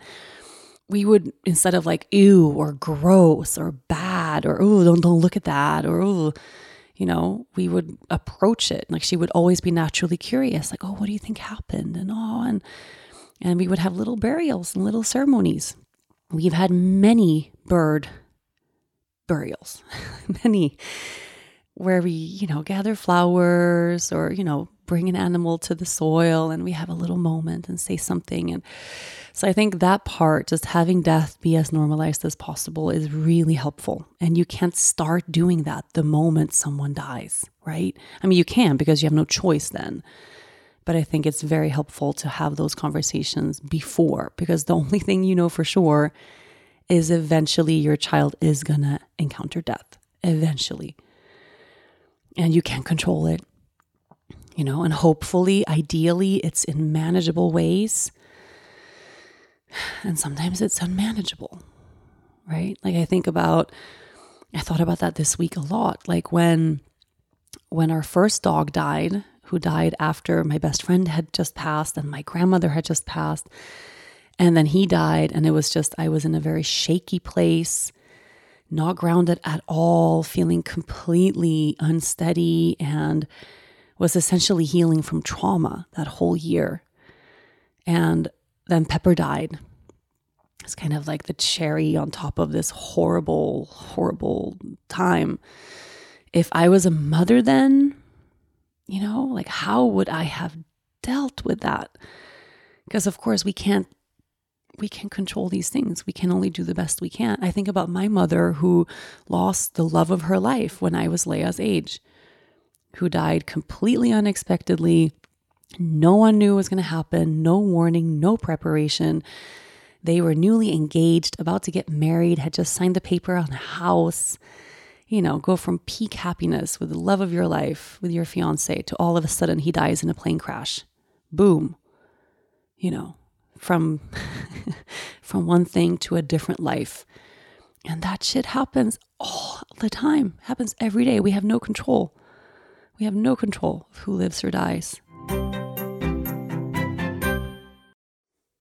we would instead of like ew or gross or bad or oh don't don't look at that or you know we would approach it. Like she would always be naturally curious like oh what do you think happened? and oh and and we would have little burials and little ceremonies. We've had many bird burials many where we you know gather flowers or you know bring an animal to the soil and we have a little moment and say something and so I think that part, just having death be as normalized as possible, is really helpful. And you can't start doing that the moment someone dies, right? I mean, you can because you have no choice then. But I think it's very helpful to have those conversations before because the only thing you know for sure is eventually your child is going to encounter death. Eventually. And you can't control it, you know, and hopefully, ideally, it's in manageable ways And sometimes it's unmanageable, right? Like I think about, I thought about that this week a lot. Like when, when our first dog died, who died after my best friend had just passed and my grandmother had just passed. And then he died, and it was just, I was in a very shaky place, not grounded at all, feeling completely unsteady, and was essentially healing from trauma that whole year. And then Pepper died. It's kind of like the cherry on top of this horrible, horrible time. If I was a mother then, you know, like how would I have dealt with that? Because of course we can't we can't control these things. We can only do the best we can. I think about my mother who lost the love of her life when I was Leia's age, who died completely unexpectedly. No one knew it was going to happen, no warning, no preparation. They were newly engaged, about to get married, had just signed the paper on a house. You know, go from peak happiness with the love of your life with your fiance to all of a sudden he dies in a plane crash. Boom. You know, from from one thing to a different life. And that shit happens all the time. Happens every day. We have no control. We have no control of who lives or dies.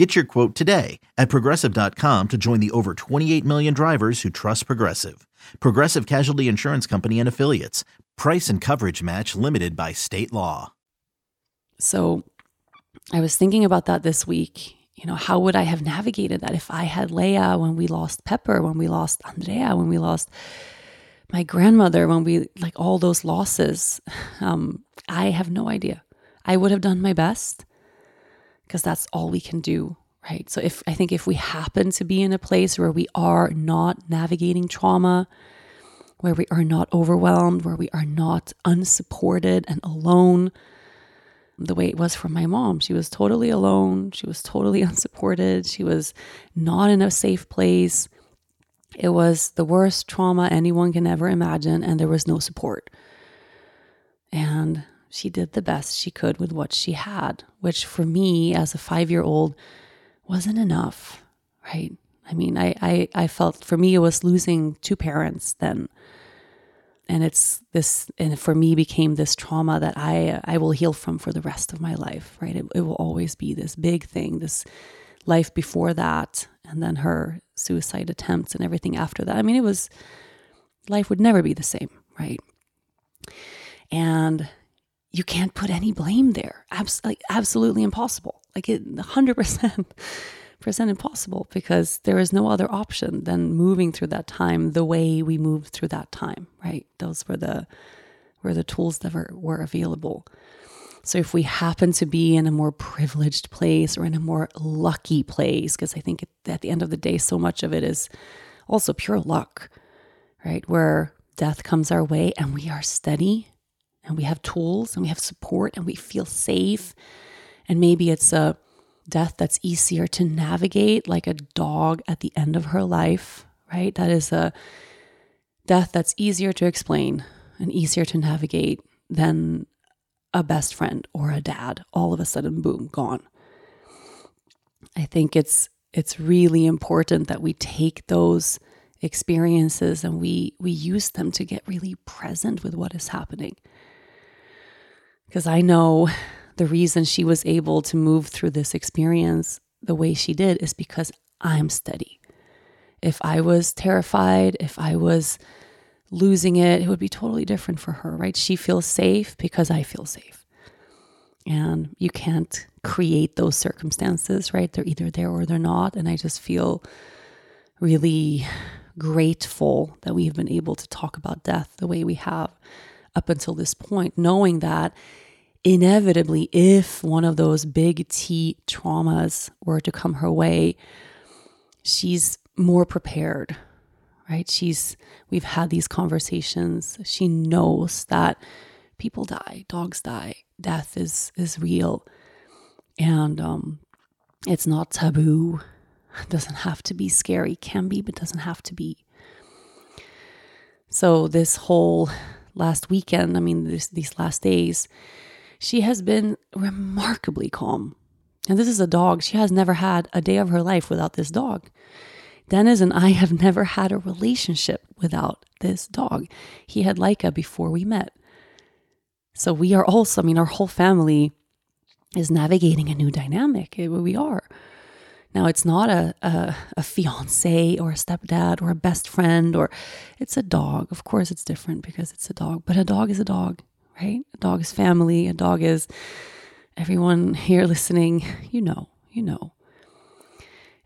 Get your quote today at progressive.com to join the over 28 million drivers who trust Progressive. Progressive Casualty Insurance Company and Affiliates. Price and coverage match limited by state law. So I was thinking about that this week. You know, how would I have navigated that if I had Leia when we lost Pepper, when we lost Andrea, when we lost my grandmother when we like all those losses um, i have no idea i would have done my best because that's all we can do right so if i think if we happen to be in a place where we are not navigating trauma where we are not overwhelmed where we are not unsupported and alone the way it was for my mom she was totally alone she was totally unsupported she was not in a safe place it was the worst trauma anyone can ever imagine, and there was no support. And she did the best she could with what she had, which for me as a five year old wasn't enough, right? I mean, I, I, I felt for me it was losing two parents then. And it's this, and for me became this trauma that I, I will heal from for the rest of my life, right? It, it will always be this big thing, this life before that, and then her suicide attempts and everything after that. I mean, it was life would never be the same, right? And you can't put any blame there. Abs- like absolutely impossible. Like it, hundred percent, percent impossible because there is no other option than moving through that time the way we moved through that time. Right? Those were the were the tools that were, were available. So if we happen to be in a more privileged place or in a more lucky place, because I think at the end of the day, so much of it is also pure luck, right? Where death comes our way and we are steady and we have tools and we have support and we feel safe. And maybe it's a death that's easier to navigate, like a dog at the end of her life, right? That is a death that's easier to explain and easier to navigate than a best friend or a dad all of a sudden boom gone i think it's it's really important that we take those experiences and we we use them to get really present with what is happening because i know the reason she was able to move through this experience the way she did is because i'm steady if i was terrified if i was losing it, it would be totally different for her, right? She feels safe because I feel safe. And you can't create those circumstances, right? They're either there or they're not. And I just feel really grateful that we've been able to talk about death the way we have up until this point, knowing that inevitably, if one of those big T traumas were to come her way, she's more prepared right? She's, we've had these conversations. She knows that people die, dogs die, death is, is real. And um, it's not taboo. It doesn't have to be scary, can be, but doesn't have to be. So, this whole last weekend, I mean, this, these last days, she has been remarkably calm. And this is a dog. She has never had a day of her life without this dog. Dennis and I have never had a relationship without this dog. He had Laika before we met. So we are also, I mean, our whole family is navigating a new dynamic. We are. Now, it's not a, a, a, fiance or a stepdad or a best friend, or it's a dog. Of course, it's different because it's a dog, but a dog is a dog, right? A dog is family. A dog is everyone here listening, you know, you know.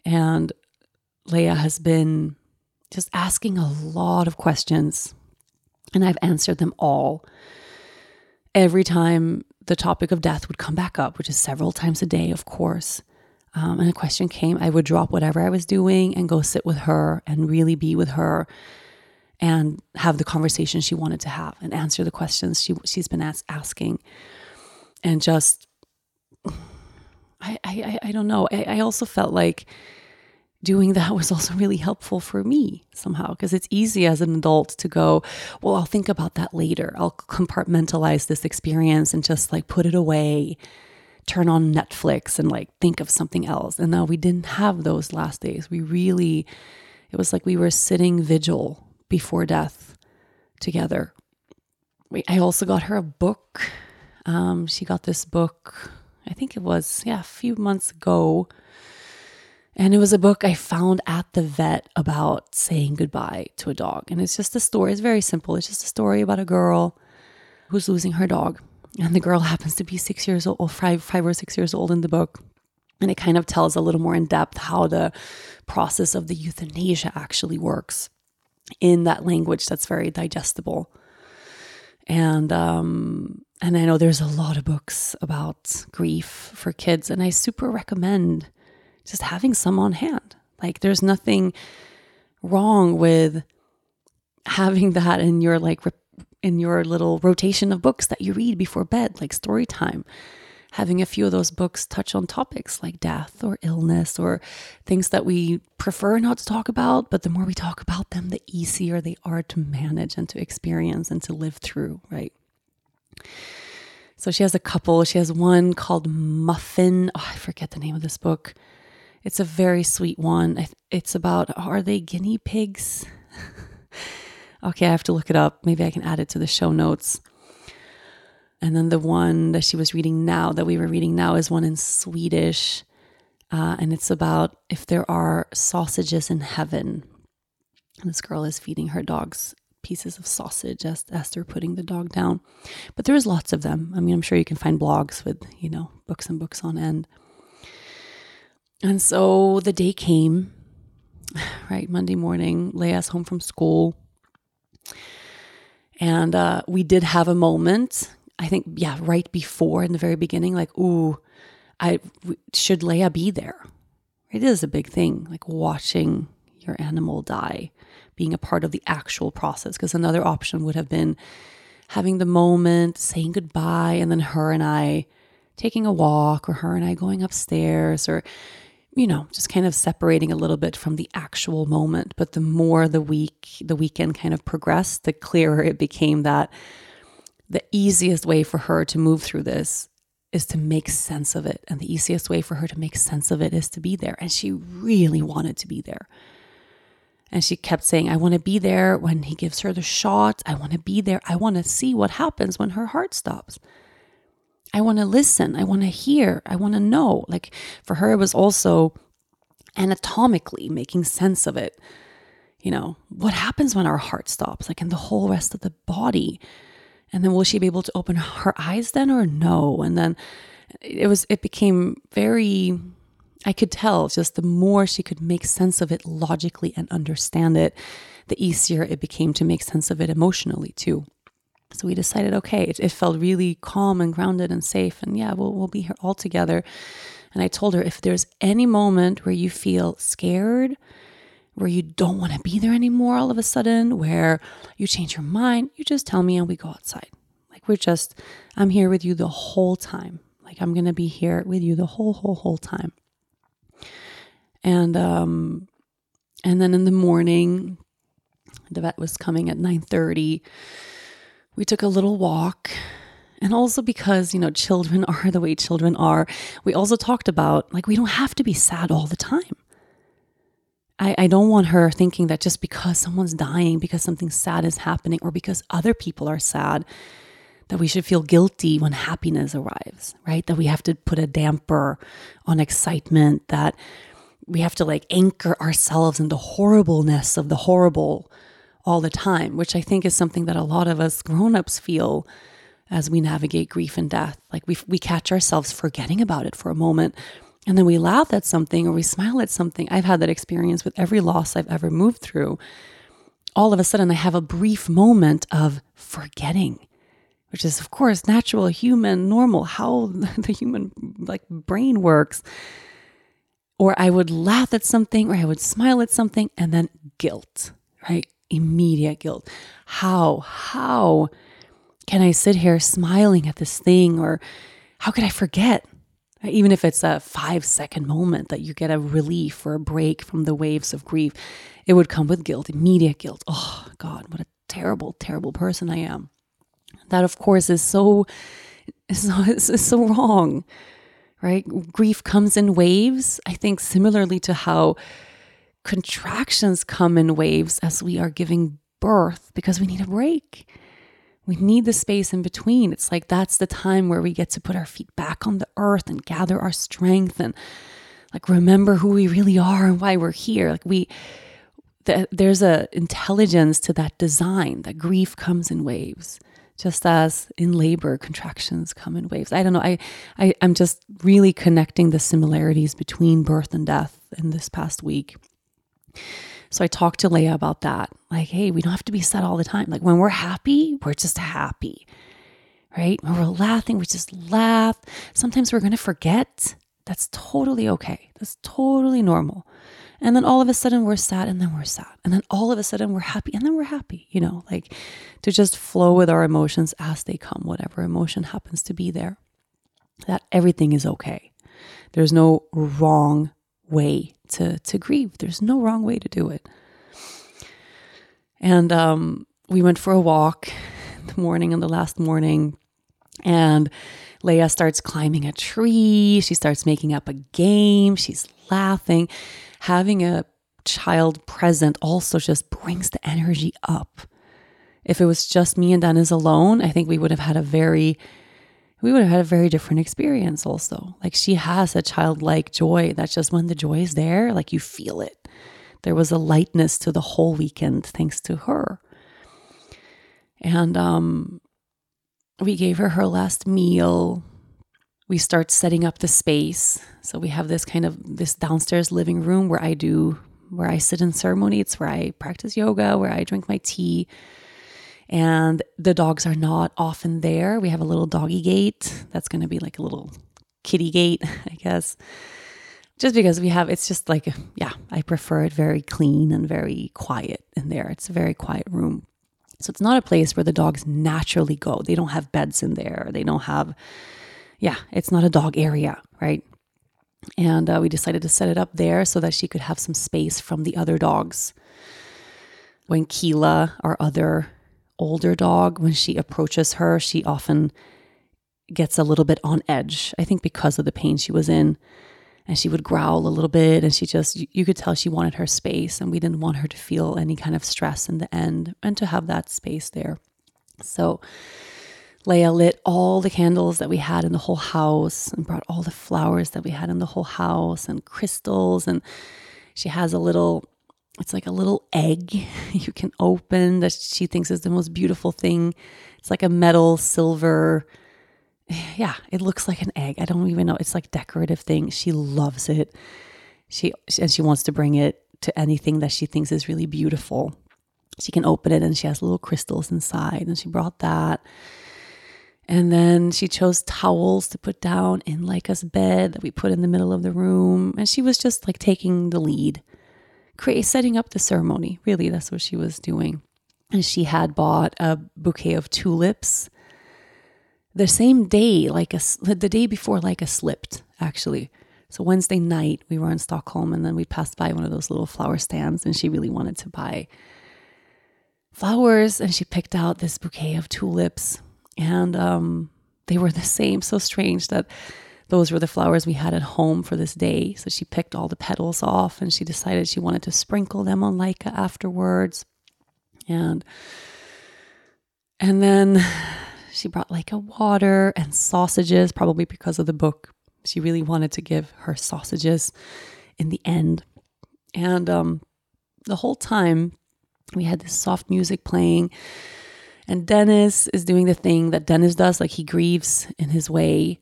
And Leia has been just asking a lot of questions, and I've answered them all. Every time the topic of death would come back up, which is several times a day, of course, um, and a question came, I would drop whatever I was doing and go sit with her and really be with her and have the conversation she wanted to have and answer the questions she, she's been as- asking. And just, I, I, I don't know. I, I also felt like doing that was also really helpful for me somehow because it's easy as an adult to go, well, I'll think about that later. I'll compartmentalize this experience and just like put it away turn on Netflix and like think of something else. And now we didn't have those last days. We really, it was like we were sitting vigil before death together. I also got her a book. Um, she got this book, I think it was, yeah, a few months ago. And it was a book I found at the vet about saying goodbye to a dog. And it's just a story. It's very simple. It's just a story about a girl who's losing her dog and the girl happens to be six years old, five, five or six years old in the book. And it kind of tells a little more in depth how the process of the euthanasia actually works in that language that's very digestible. And um, and I know there's a lot of books about grief for kids, and I super recommend just having some on hand. Like, there's nothing wrong with having that in your like in your little rotation of books that you read before bed, like story time. Having a few of those books touch on topics like death or illness or things that we prefer not to talk about, but the more we talk about them, the easier they are to manage and to experience and to live through, right? So she has a couple. She has one called Muffin. Oh, I forget the name of this book. It's a very sweet one. It's about are they guinea pigs? okay, I have to look it up. Maybe I can add it to the show notes. And then the one that she was reading now, that we were reading now, is one in Swedish. Uh, and it's about if there are sausages in heaven. And this girl is feeding her dogs pieces of sausage as, as they're putting the dog down. But there's lots of them. I mean, I'm sure you can find blogs with, you know, books and books on end. And so the day came, right? Monday morning, Leia's home from school. And uh, we did have a moment, I think, yeah, right before in the very beginning, like, ooh, I should Leia be there? It is a big thing, like watching your animal die, being a part of the actual process. Because another option would have been having the moment, saying goodbye, and then her and I taking a walk, or her and I going upstairs, or you know, just kind of separating a little bit from the actual moment. But the more the week, the weekend kind of progressed, the clearer it became that the easiest way for her to move through this is to make sense of it. And the easiest way for her to make sense of it is to be there. And she really wanted to be there. And she kept saying, I want to be there when he gives her the shot. I want to be there. I want to see what happens when her heart stops. I want to listen. I want to hear. I want to know. Like for her, it was also anatomically making sense of it. You know, what happens when our heart stops, like in the whole rest of the body? And then will she be able to open her eyes then or no? And then it was, it became very, I could tell just the more she could make sense of it logically and understand it, the easier it became to make sense of it emotionally too. So we decided, okay, it, it, felt really calm and grounded and safe. And yeah, we'll, we'll be here all together. And I told her, if there's any moment where you feel scared, where you don't want to be there anymore all of a sudden, where you change your mind, you just tell me and we go outside. Like we're just, I'm here with you the whole time. Like I'm going to be here with you the whole, whole, whole time. And, um, and then in the morning, the vet was coming at 9:30. We took a little walk. And also because, you know, children are the way children are, we also talked about like we don't have to be sad all the time. I, I don't want her thinking that just because someone's dying, because something sad is happening, or because other people are sad, that we should feel guilty when happiness arrives, right? That we have to put a damper on excitement, that we have to like anchor ourselves in the horribleness of the horrible all the time, which I think is something that a lot of us grown-ups feel as we navigate grief and death. Like we we catch ourselves forgetting about it for a moment and then we laugh at something or we smile at something. I've had that experience with every loss I've ever moved through. All of a sudden I have a brief moment of forgetting, which is of course natural, human, normal, how the human like brain works. Or I would laugh at something or I would smile at something and then guilt, right? Immediate guilt. How, how can I sit here smiling at this thing? Or how could I forget? Even if it's a five second moment that you get a relief or a break from the waves of grief, it would come with guilt, immediate guilt. Oh, God, what a terrible, terrible person I am. That, of course, is so, so, is so wrong, right? Grief comes in waves. I think similarly to how contractions come in waves as we are giving birth because we need a break. We need the space in between. It's like that's the time where we get to put our feet back on the earth and gather our strength and like remember who we really are and why we're here. Like we the, there's a intelligence to that design that grief comes in waves just as in labor contractions come in waves i don't know I, I i'm just really connecting the similarities between birth and death in this past week so I talked to Leia about that. Like, hey, we don't have to be sad all the time. Like when we're happy, we're just happy, right? When we're laughing, we just laugh. Sometimes we're to forget. That's totally okay. That's totally normal. And then all of a sudden we're sad and then we're sad. And then all of a sudden we're happy and then we're happy, you know, like to just flow with our emotions as they come, whatever emotion happens to be there. That everything is okay. There's no wrong way to to grieve. There's no wrong way to do it. And um, we went for a walk the morning and the last morning, and Leia starts climbing a tree. She starts making up a game. She's laughing. Having a child present also just brings the energy up. If it was just me and Dennis alone, I think we would have had a very we would have had a very different experience also. Like she has a childlike joy that's just when the joy is there, like you feel it. There was a lightness to the whole weekend thanks to her. And um, we gave her her last meal. We start setting up the space. So we have this kind of this downstairs living room where I do where I sit in ceremony. It's where I practice yoga, where I drink my tea and the dogs are not often there. We have a little doggy gate that's going to be like a little kitty gate, I guess. Just because we have, it's just like, yeah, I prefer it very clean and very quiet in there. It's a very quiet room. So it's not a place where the dogs naturally go. They don't have beds in there. They don't have, yeah, it's not a dog area, right? And uh, we decided to set it up there so that she could have some space from the other dogs. When Keela, our other older dog, when she approaches her, she often gets a little bit on edge. I think because of the pain she was in. And she would growl a little bit, and she just, you could tell she wanted her space, and we didn't want her to feel any kind of stress in the end and to have that space there. So, Leia lit all the candles that we had in the whole house and brought all the flowers that we had in the whole house and crystals. And she has a little it's like a little egg you can open that she thinks is the most beautiful thing. It's like a metal silver. Yeah, it looks like an egg. I don't even know. It's like decorative thing. She loves it. She and she wants to bring it to anything that she thinks is really beautiful. She can open it and she has little crystals inside and she brought that. And then she chose towels to put down in like Laika's bed that we put in the middle of the room. And she was just like taking the lead create setting up the ceremony. Really, that's what she was doing. And she had bought a bouquet of tulips the same day, like a, the day before, like a slipped actually. So Wednesday night, we were in Stockholm, and then we passed by one of those little flower stands, and she really wanted to buy flowers, and she picked out this bouquet of tulips, and um, they were the same. So strange that those were the flowers we had at home for this day. So she picked all the petals off, and she decided she wanted to sprinkle them on Laika afterwards, and and then she brought like a water and sausages, probably because of the book. She really wanted to give her sausages in the end. And um, the whole time, we had this soft music playing. And Dennis is doing the thing that Dennis does. Like he grieves in his way.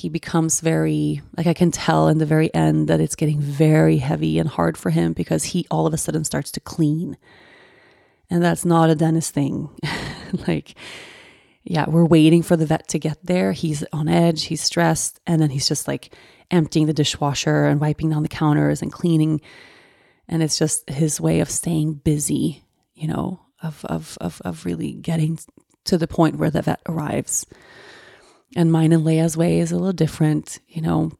He becomes very, like I can tell in the very end that it's getting very heavy and hard for him because he all of a sudden starts to clean. And that's not a Dennis thing. like yeah, we're waiting for the vet to get there. He's on edge, he's stressed, and then he's just like emptying the dishwasher and wiping down the counters and cleaning. And it's just his way of staying busy, you know, of of of of really getting to the point where the vet arrives. And mine and Leia's way is a little different, you know.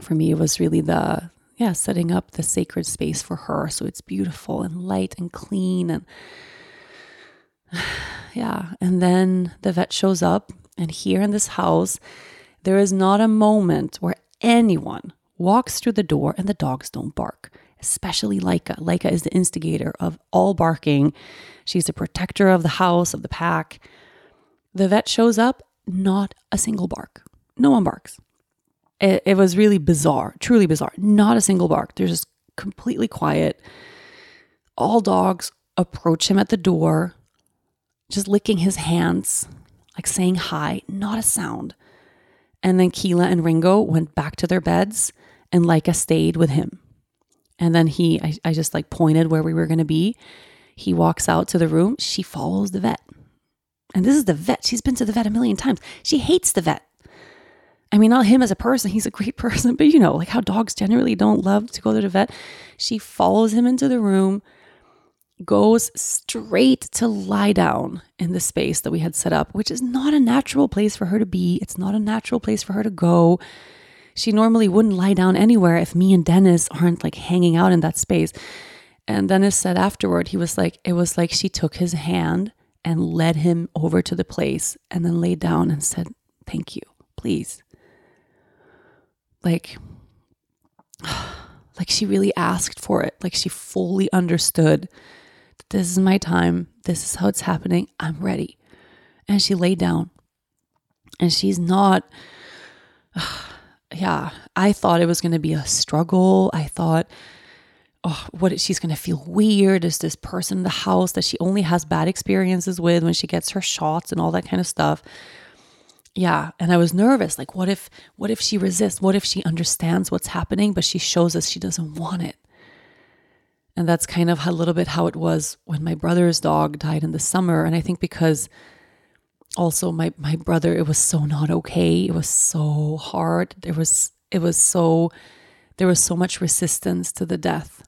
For me, it was really the yeah, setting up the sacred space for her so it's beautiful and light and clean and yeah. And then the vet shows up, and here in this house, there is not a moment where anyone walks through the door and the dogs don't bark, especially Laika. Laika is the instigator of all barking. She's the protector of the house, of the pack. The vet shows up, not a single bark. No one barks. It, it was really bizarre, truly bizarre. Not a single bark. They're just completely quiet. All dogs approach him at the door just licking his hands, like saying hi, not a sound. And then Keela and Ringo went back to their beds and Laika stayed with him. And then he, I, I just like pointed where we were going to be. He walks out to the room. She follows the vet. And this is the vet. She's been to the vet a million times. She hates the vet. I mean, not him as a person. He's a great person, but you know, like how dogs generally don't love to go to the vet. She follows him into the room goes straight to lie down in the space that we had set up, which is not a natural place for her to be. It's not a natural place for her to go. She normally wouldn't lie down anywhere if me and Dennis aren't like hanging out in that space. And Dennis said afterward, he was like, it was like she took his hand and led him over to the place and then laid down and said, Thank you, please. Like, like she really asked for it. Like she fully understood that this is my time. This is how it's happening. I'm ready. And she laid down. And she's not, yeah, I thought it was going to be a struggle. I thought, oh, what she's going to feel weird. Is this person in the house that she only has bad experiences with when she gets her shots and all that kind of stuff? Yeah, and I was nervous. Like, what if, what if she resists? What if she understands what's happening, but she shows us she doesn't want it? And that's kind of a little bit how it was when my brother's dog died in the summer. And I think because also my my brother, it was so not okay. It was so hard. There was it was so there was so much resistance to the death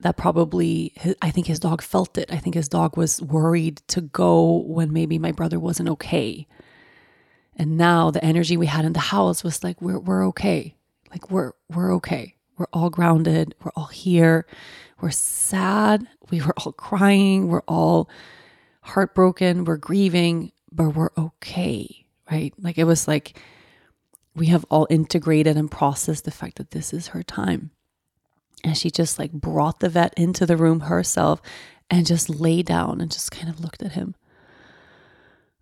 that probably I think his dog felt it. I think his dog was worried to go when maybe my brother wasn't okay. And now the energy we had in the house was like we're we're okay. Like we're we're okay. We're all grounded. We're all here. We're sad. We were all crying. We're all heartbroken. We're grieving, but we're okay, right? Like it was like we have all integrated and processed the fact that this is her time. And she just like brought the vet into the room herself and just lay down and just kind of looked at him.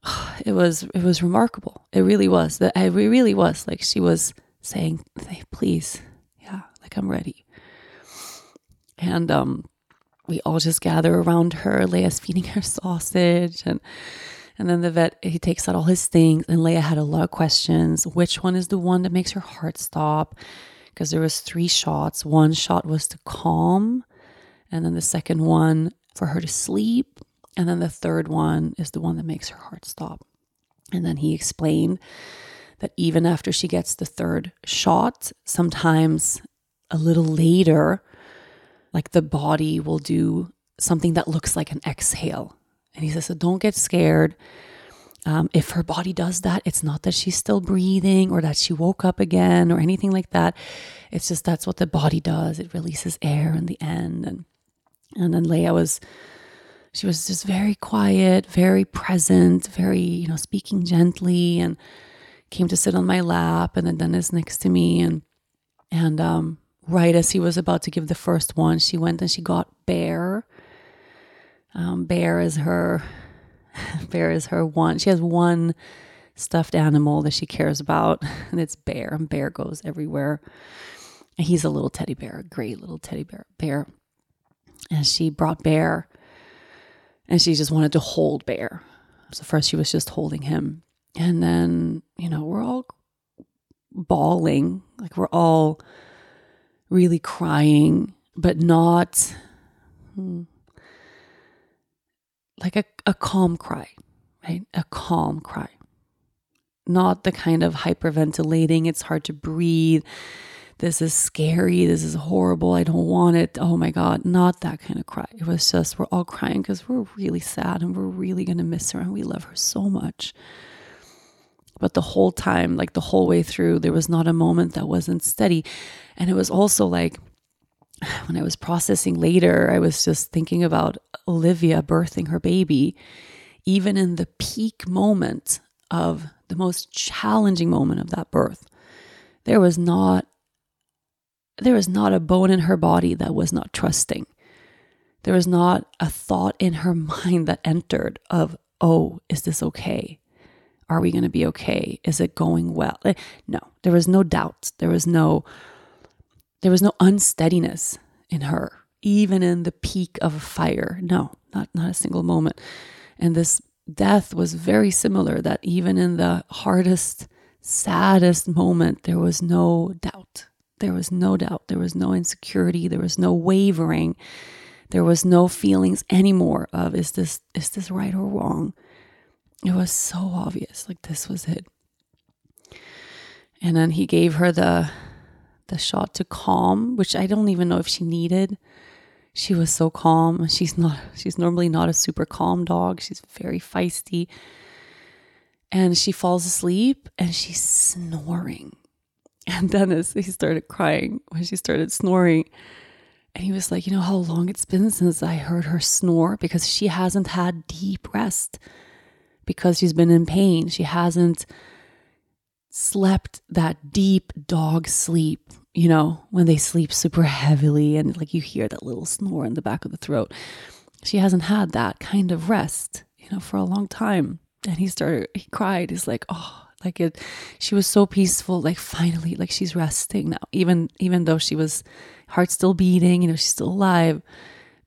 It was it was remarkable. It really was. That it really was like she was saying, "Please, yeah, like I'm ready. And um, we all just gather around her. Leia's feeding her sausage and and then the vet he takes out all his things and Leia had a lot of questions. Which one is the one that makes her heart stop? Because there was three shots. One shot was to calm, and then the second one for her to sleep, and then the third one is the one that makes her heart stop. And then he explained that even after she gets the third shot, sometimes a little later, like the body will do something that looks like an exhale. And he says, so don't get scared. Um, if her body does that, it's not that she's still breathing or that she woke up again or anything like that. It's just that's what the body does. It releases air in the end. And and then Leia was she was just very quiet, very present, very, you know, speaking gently and came to sit on my lap and then Dennis next to me and and um right as he was about to give the first one, she went and she got Bear. Um, Bear is her Bear is her one. She has one stuffed animal that she cares about, and it's Bear. And Bear goes everywhere. And he's a little teddy bear, a great little teddy bear. Bear. And she brought Bear, and she just wanted to hold Bear. So first she was just holding him, and then you know we're all bawling, like we're all really crying, but not. Hmm, like a, a calm cry, right? A calm cry. Not the kind of hyperventilating, it's hard to breathe. This is scary. This is horrible. I don't want it. Oh my God. Not that kind of cry. It was just, we're all crying because we're really sad and we're really going to miss her and we love her so much. But the whole time, like the whole way through, there was not a moment that wasn't steady. And it was also like, when I was processing later, I was just thinking about Olivia birthing her baby, even in the peak moment of the most challenging moment of that birth, there was not there was not a bone in her body that was not trusting. There was not a thought in her mind that entered of, "Oh, is this okay? Are we going to be okay? Is it going well?" Eh, no, there was no doubt. There was no there was no unsteadiness in her, even in the peak of a fire. No, not, not a single moment. And this death was very similar, that even in the hardest, saddest moment, there was no doubt. There was no doubt. There was no insecurity. There was no wavering. There was no feelings anymore of is this is this right or wrong? It was so obvious. Like this was it. And then he gave her the the shot to calm, which I don't even know if she needed. She was so calm. She's not she's normally not a super calm dog. She's very feisty. And she falls asleep and she's snoring. And Dennis, he started crying when she started snoring. And he was like, You know how long it's been since I heard her snore? Because she hasn't had deep rest because she's been in pain. She hasn't slept that deep dog sleep, you know, when they sleep super heavily and like you hear that little snore in the back of the throat. She hasn't had that kind of rest, you know, for a long time. And he started, he cried. He's like, oh, like it, she was so peaceful. Like finally, like she's resting now, even, even though she was heart still beating, you know, she's still alive.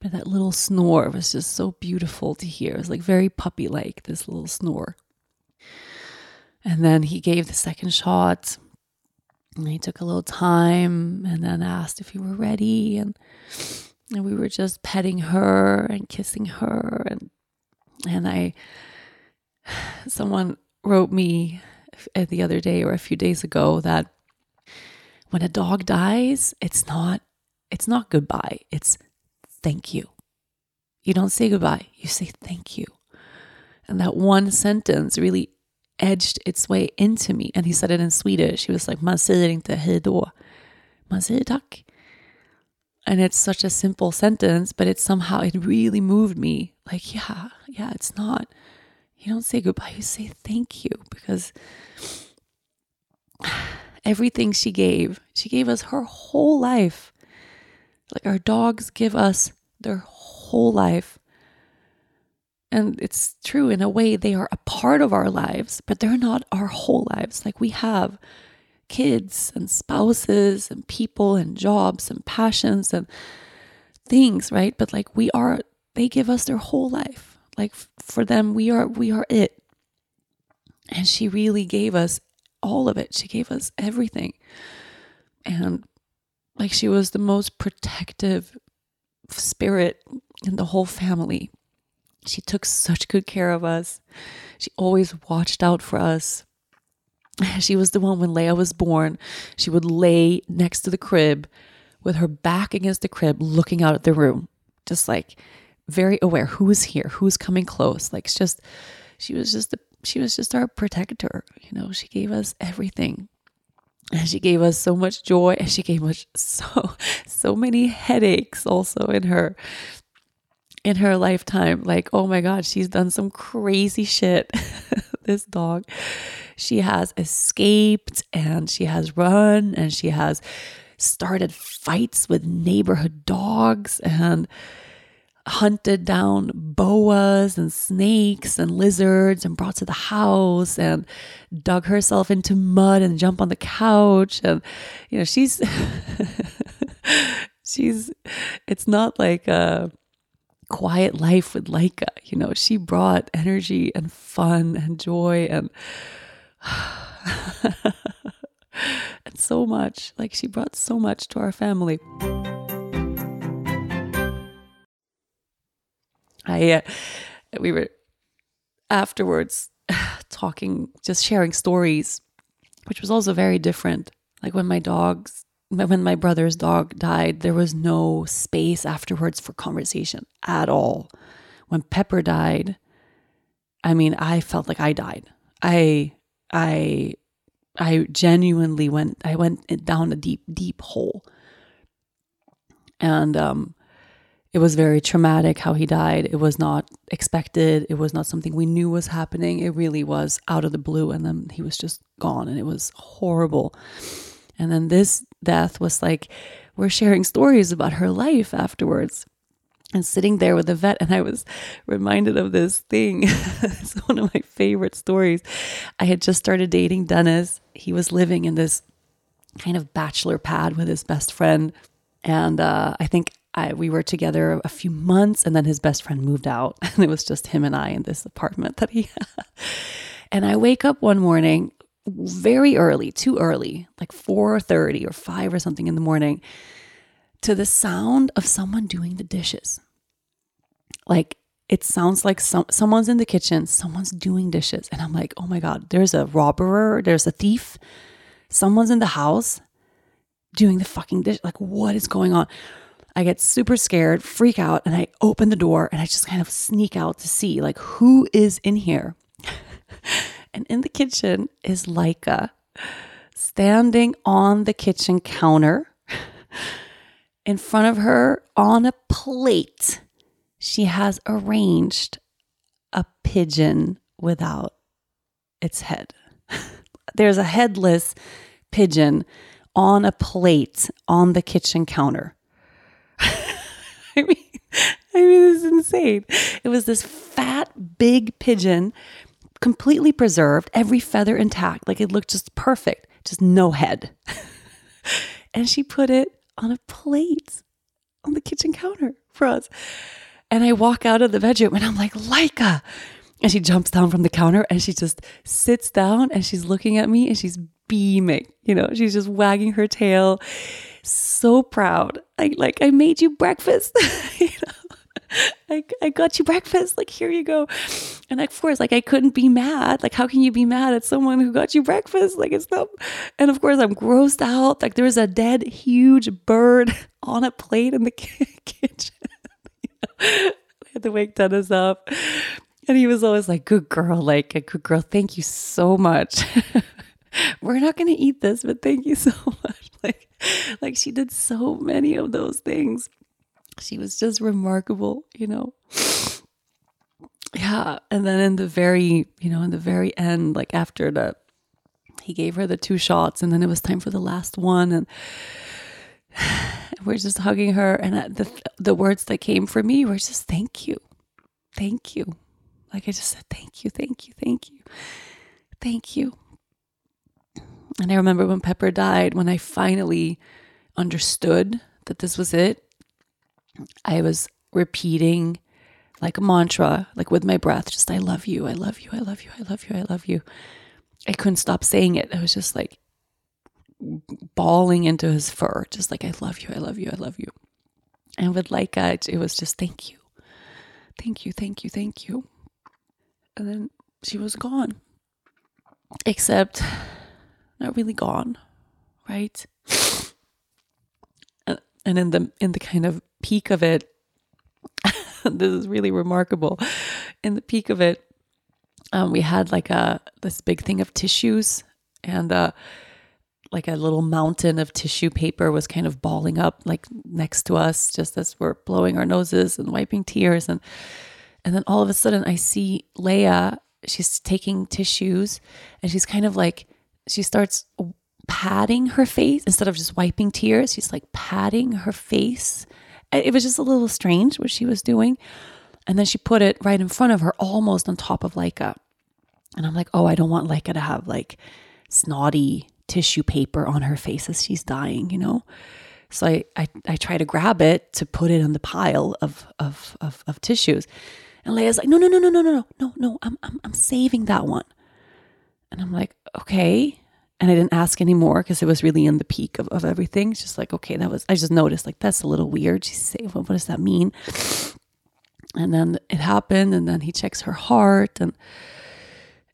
But that little snore was just so beautiful to hear. It was like very puppy like, this little snore. And then he gave the second shot. And he took a little time and then asked if we were ready. And, and we were just petting her and kissing her. And, and I, someone wrote me uh, the other day or a few days ago that when a dog dies, it's not, it's not goodbye. It's thank you. You don't say goodbye. You say thank you. And that one sentence really edged its way into me. And he said it in Swedish. He was like, man säger inte hej då. Man säger tack. And it's such a simple sentence, but it somehow, it really moved me. Like, yeah, yeah, it's not, you don't say goodbye, you say thank you because everything she gave, she gave us her whole life. Like our dogs give us their whole life. And it's true in a way, they are a part of our lives, but they're not our whole lives. Like we have kids and spouses and people and jobs and passions and things, right? But like we are, they give us their whole life. Like for them, we are, we are it. And she really gave us all of it. She gave us everything. And like she was the most protective spirit in the whole family. She took such good care of us. She always watched out for us. She was the one when Leia was born, she would lay next to the crib with her back against the crib, looking out at the room, just like very aware who's here, who's coming close. Like, it's just, she was just, the, she was just our protector. You know, she gave us everything. And she gave us so much joy and she gave us so, so many headaches also in her, in her lifetime. Like, oh my God, she's done some crazy shit. this dog. She has escaped and she has run and she has started fights with neighborhood dogs and hunted down boas and snakes and lizards and brought to the house and dug herself into mud and jump on the couch and you know she's she's it's not like a quiet life with Laika. you know she brought energy and fun and joy and and so much like she brought so much to our family I uh, we were afterwards talking, just sharing stories, which was also very different. Like when my dogs, when my brother's dog died, there was no space afterwards for conversation at all. When Pepper died, I mean, I felt like I died. I, I, I genuinely went. I went down a deep, deep hole, and um, it was very traumatic how he died. It was not expected. It was not something we knew was happening. It really was out of the blue. And then he was just gone and it was horrible. And then this death was like, we're sharing stories about her life afterwards and sitting there with the vet. And I was reminded of this thing. it's one of my favorite stories. I had just started dating Dennis. He was living in this kind of bachelor pad with his best friend. And uh, I think I, we were together a few months and then his best friend moved out and it was just him and I in this apartment that he had. And I wake up one morning very early, too early, like 4:30 or 5 or something in the morning to the sound of someone doing the dishes. Like it sounds like some, someone's in the kitchen, someone's doing dishes and I'm like, "Oh my god, there's a robber, there's a thief. Someone's in the house doing the fucking dish. Like what is going on?" I get super scared, freak out, and I open the door and I just kind of sneak out to see like who is in here. and in the kitchen is Laika standing on the kitchen counter. In front of her on a plate, she has arranged a pigeon without its head. There's a headless pigeon on a plate on the kitchen counter. I mean, I mean, this is insane. It was this fat, big pigeon, completely preserved, every feather intact. Like it looked just perfect, just no head. and she put it on a plate on the kitchen counter for us. And I walk out of the bedroom and I'm like, Laika. And she jumps down from the counter and she just sits down and she's looking at me and she's beaming. You know, she's just wagging her tail so proud. I like I made you breakfast. I, I got you breakfast. Like, here you go. And of course, like I couldn't be mad. Like, how can you be mad at someone who got you breakfast? Like, it's not. And of course, I'm grossed out. Like, there's a dead, huge bird on a plate in the kitchen. I had to wake Dennis up. And he was always like, good girl, like a good girl. Thank you so much. We're not going to eat this, but thank you so much. Like, like she did so many of those things. She was just remarkable, you know. Yeah, and then in the very, you know, in the very end, like after the he gave her the two shots and then it was time for the last one and we're just hugging her and uh, the the words that came for me were just thank you. Thank you. Like I just said thank you, thank you, thank you. Thank you. And I remember when Pepper died, when I finally understood that this was it, I was repeating like a mantra, like with my breath, just I love you, I love you, I love you, I love you, I love you. I couldn't stop saying it. I was just like bawling into his fur, just like I love you, I love you, I love you. And with Laika, it was just thank you, thank you, thank you, thank you. And then she was gone. Except not really gone, right? And in the in the kind of peak of it, this is really remarkable. In the peak of it, um, we had like a this big thing of tissues and uh, like a little mountain of tissue paper was kind of balling up like next to us just as we're blowing our noses and wiping tears. And and then all of a sudden I see Leia she's taking tissues and she's kind of like she starts patting her face instead of just wiping tears. She's like patting her face it was just a little strange what she was doing and then she put it right in front of her almost on top of Laika and I'm like oh I don't want Laika to have like snotty tissue paper on her face as she's dying, you know? So I, I, I try to grab it to put it on the pile of, of, of, of tissues. And Leia's like, no, no, no, no, no, no, no, no, I'm, I'm, I'm saving that one. And I'm like, okay. And I didn't ask anymore because it was really in the peak of, of everything. It's just like, okay, that was, I just noticed like, that's a little weird. She's saying, well, what does that mean? And then it happened. And then he checks her heart and,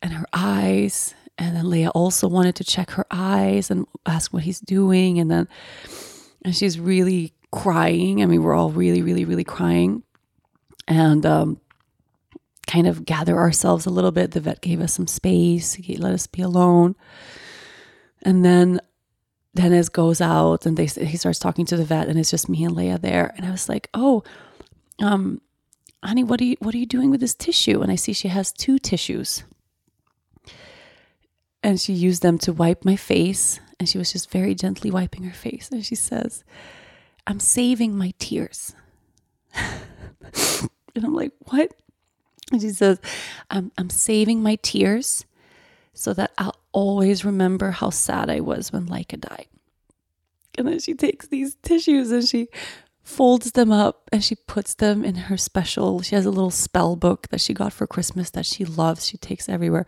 and her eyes and then Leia also wanted to check her eyes and ask what he's doing. And then, and she's really crying. I mean, we're all really, really, really crying. And, um, kind of gather ourselves a little bit. The vet gave us some space, he let us be alone. And then Dennis goes out and they he starts talking to the vet and it's just me and Leia there. And I was like, "Oh, um honey, what are you what are you doing with this tissue?" And I see she has two tissues. And she used them to wipe my face. And she was just very gently wiping her face. And she says i'm saving my tears. And i'm like what? And she says i'm, I'm saving my tears so that i'll always remember how sad i was when laika died and then she takes these tissues and she folds them up and she puts them in her special she has a little spell book that she got for christmas that she loves she takes everywhere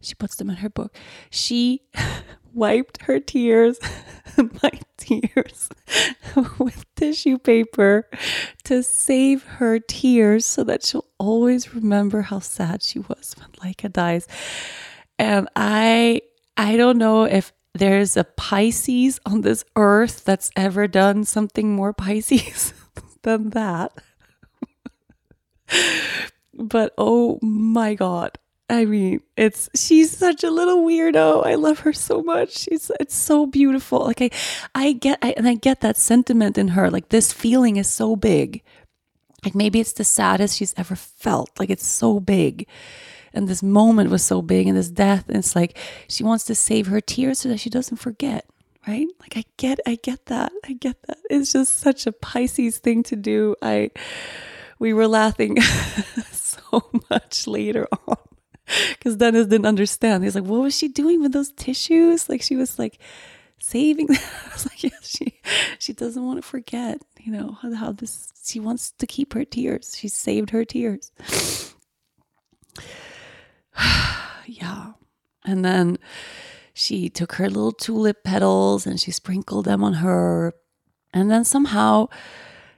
she puts them in her book. She wiped her tears, my tears, with tissue paper to save her tears so that she'll always remember how sad she was when Laika dies. And I I don't know if there's a Pisces on this earth that's ever done something more Pisces than that. but oh my god I mean, it's she's such a little weirdo. I love her so much. She's it's so beautiful. Like I I get I, and I get that sentiment in her. Like this feeling is so big. Like maybe it's the saddest she's ever felt. Like it's so big. And this moment was so big and this death and it's like she wants to save her tears so that she doesn't forget, right? Like I get I get that. I get that. It's just such a Pisces thing to do. I we were laughing so much later on because Dennis didn't understand. He's like, "What was she doing with those tissues?" Like she was like saving. them. I was like, "Yeah, she she doesn't want to forget. You know how, how this. She wants to keep her tears. She saved her tears." yeah, and then she took her little tulip petals and she sprinkled them on her, and then somehow.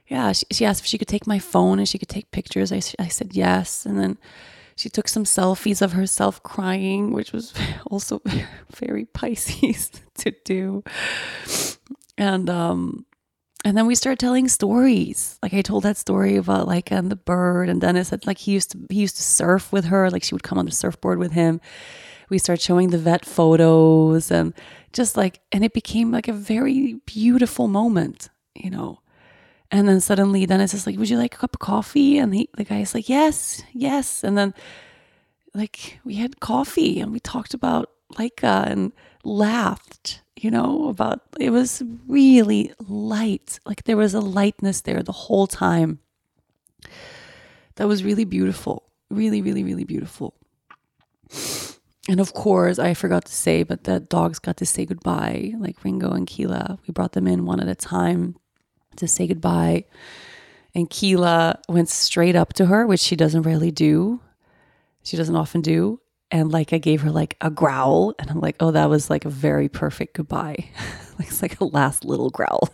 Yeah, she, she asked if she could take my phone and she could take pictures. I, I said yes. And then she took some selfies of herself crying, which was also very Pisces to do. And um and then we started telling stories. Like I told that story about like and the bird, and Dennis said like he used to he used to surf with her. Like she would come on the surfboard with him. We started showing the vet photos and just like and it became like a very beautiful moment, you know. And then suddenly Dennis is like, Would you like a cup of coffee? And he, the guy's like, Yes, yes. And then like we had coffee and we talked about Laika and laughed, you know, about it was really light. Like there was a lightness there the whole time. That was really beautiful. Really, really, really beautiful. And of course, I forgot to say, but the dogs got to say goodbye, like Ringo and Keela. We brought them in one at a time to say goodbye. And Keela went straight up to her, which she doesn't really do. She doesn't often do. And like I gave her like a growl, and I'm like, oh, that was like a very perfect goodbye. like it's like a last little growl.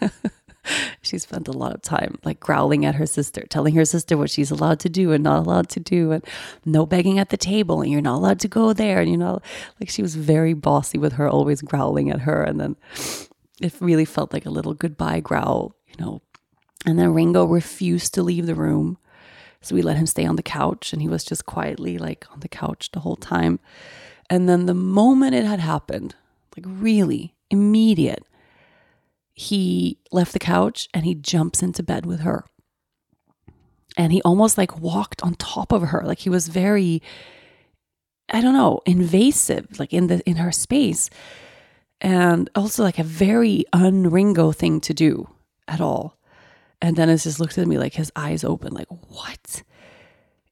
she spent a lot of time like growling at her sister, telling her sister what she's allowed to do and not allowed to do, and no begging at the table, and you're not allowed to go there. And you know, like she was very bossy with her, always growling at her. And then it really felt like a little goodbye growl, you know. And then Ringo refused to leave the room. So we let him stay on the couch and he was just quietly like on the couch the whole time. And then the moment it had happened, like really immediate, he left the couch and he jumps into bed with her. And he almost like walked on top of her. Like he was very, I don't know, invasive, like in the in her space. And also like a very unringo thing to do at all. And Dennis just looked at me like his eyes open, like, what?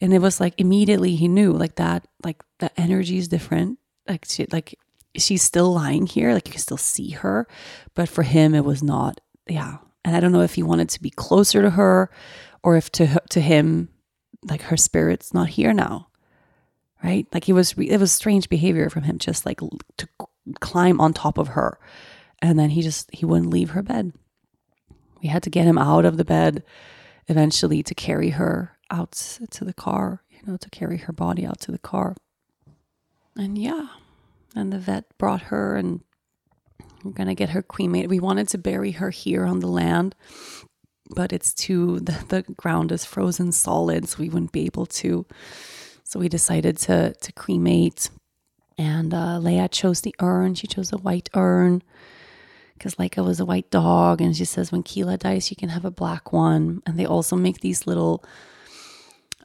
And it was like immediately he knew like that, like the energy is different. Like she, like she's still lying here, like you can still see her, but for him it was not. Yeah, and I don't know if he wanted to be closer to her, or if to to him, like her spirit's not here now, right? Like it was it was strange behavior from him, just like to climb on top of her, and then he just he wouldn't leave her bed. We had to get him out of the bed eventually to carry her out to the car, you know, to carry her body out to the car. And yeah, and the vet brought her and we're going to get her cremated. We wanted to bury her here on the land, but it's too, the, the ground is frozen solid, so we wouldn't be able to. So we decided to, to cremate. And uh, Leia chose the urn. She chose a white urn because Laika was a white dog. And she says when Keela dies, you can have a black one. And they also make these little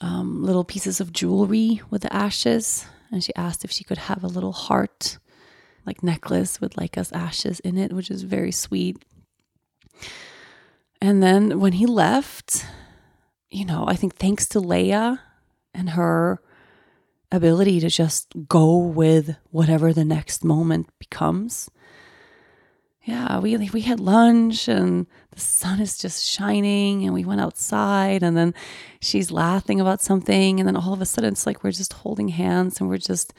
um, little pieces of jewelry with the ashes. And she asked if she could have a little heart, like necklace with Laika's ashes in it, which is very sweet. And then when he left, you know, I think thanks to Leia and her ability to just go with whatever the next moment becomes, yeah, we we had lunch and the sun is just shining and we went outside and then she's laughing about something and then all of a sudden it's like we're just holding hands and we're just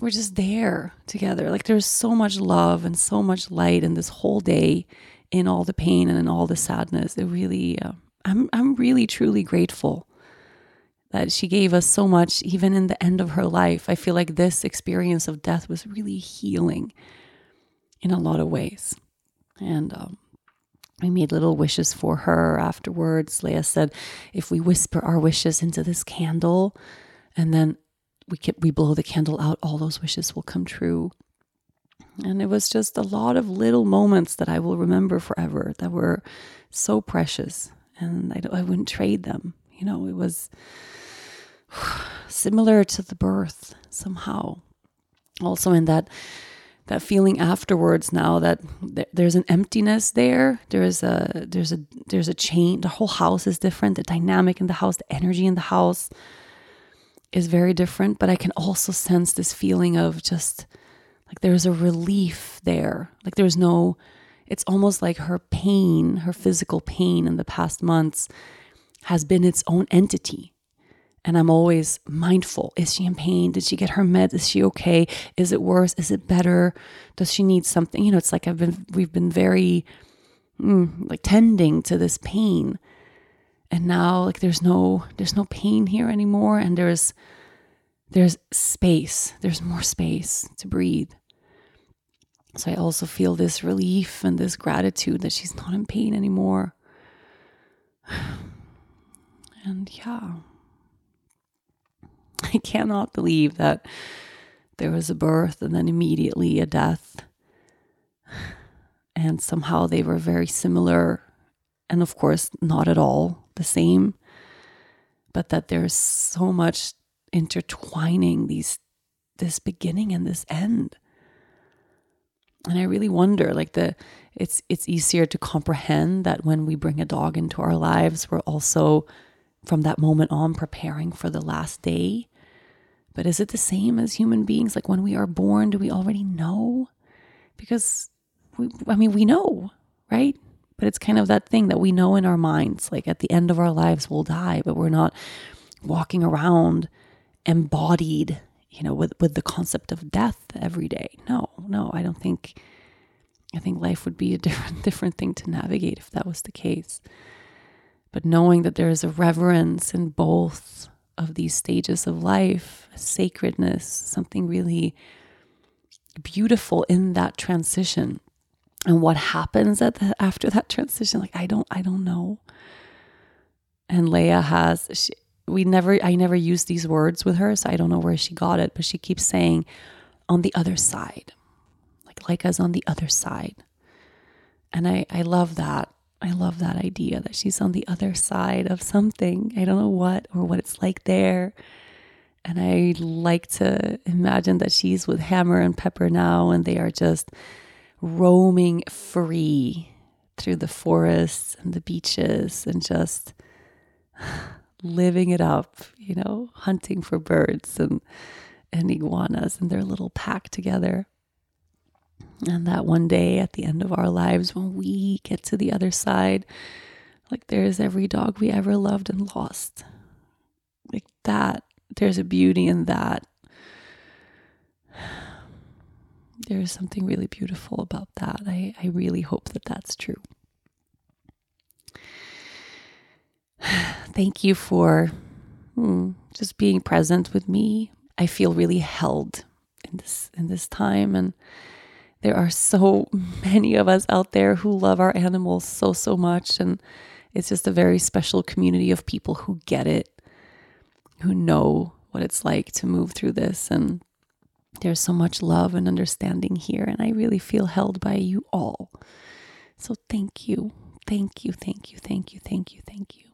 we're just there together. Like there's so much love and so much light in this whole day in all the pain and in all the sadness. It really uh, I'm I'm really truly grateful that she gave us so much even in the end of her life. I feel like this experience of death was really healing in a lot of ways. And um, we made little wishes for her afterwards. Leia said, if we whisper our wishes into this candle and then we, can, we blow the candle out, all those wishes will come true. And it was just a lot of little moments that I will remember forever that were so precious. And I, I wouldn't trade them. You know, it was similar to the birth somehow. Also, in that that feeling afterwards now that there's an emptiness there there's a there's a there's a change. The whole house is different. The dynamic in the house the energy in the house is very different. But i can also sense this feeling of just like there's a relief there. Like there's no it's almost like her pain her physical pain in the past months has been its own entity and I'm always mindful. Is she in pain? Did she get her meds? Is she okay? Is it worse? Is it better? Does she need something? You know, it's like I've been, we've been very mm, like tending to this pain. And now like there's no, there's no pain here anymore. And there's, there's space. There's more space to breathe. So I also feel this relief and this gratitude that she's not in pain anymore. And yeah. I cannot believe that there was a birth and then immediately a death. And somehow they were very similar, and of course, not at all the same, but that there's so much intertwining these this beginning and this end. And I really wonder like the it's it's easier to comprehend that when we bring a dog into our lives, we're also from that moment on preparing for the last day. But is it the same as human beings? Like when we are born, do we already know? Because we, I mean, we know, right? But it's kind of that thing that we know in our minds. Like at the end of our lives, we'll die, but we're not walking around embodied, you know, with, with the concept of death every day. No, no, I don't think. I think life would be a different different thing to navigate if that was the case. But knowing that there is a reverence in both of these stages of life, sacredness, something really beautiful in that transition. And what happens at the, after that transition? Like I don't I don't know. And Leia has she, we never I never used these words with her, so I don't know where she got it, but she keeps saying on the other side. Like Laika's on the other side. And I I love that. I love that idea that she's on the other side of something. I don't know what or what it's like there. And I like to imagine that she's with Hammer and Pepper now and they are just roaming free through the forests and the beaches and just living it up, you know, hunting for birds and, and iguanas and their little pack together. And that one day at the end of our lives, when we get to the other side, like there's every dog we ever loved and lost. Like that, there's a beauty in that. There's something really beautiful about that. I, I really hope that that's true. Thank you for hmm, just being present with me. I feel really held in this in this time and there are so many of us out there who love our animals so, so much. And it's just a very special community of people who get it, who know what it's like to move through this. And there's so much love and understanding here. And I really feel held by you all. So thank you. Thank you. Thank you. Thank you. Thank you. Thank you.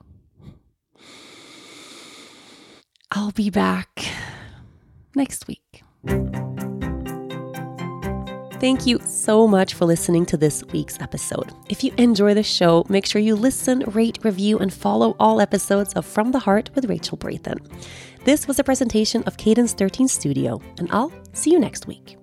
I'll be back next week. Thank you so much for listening to this week's episode. If you enjoy the show, make sure you listen, rate, review, and follow all episodes of From the Heart with Rachel Brathen. This was a presentation of Cadence 13 Studio, and I'll see you next week.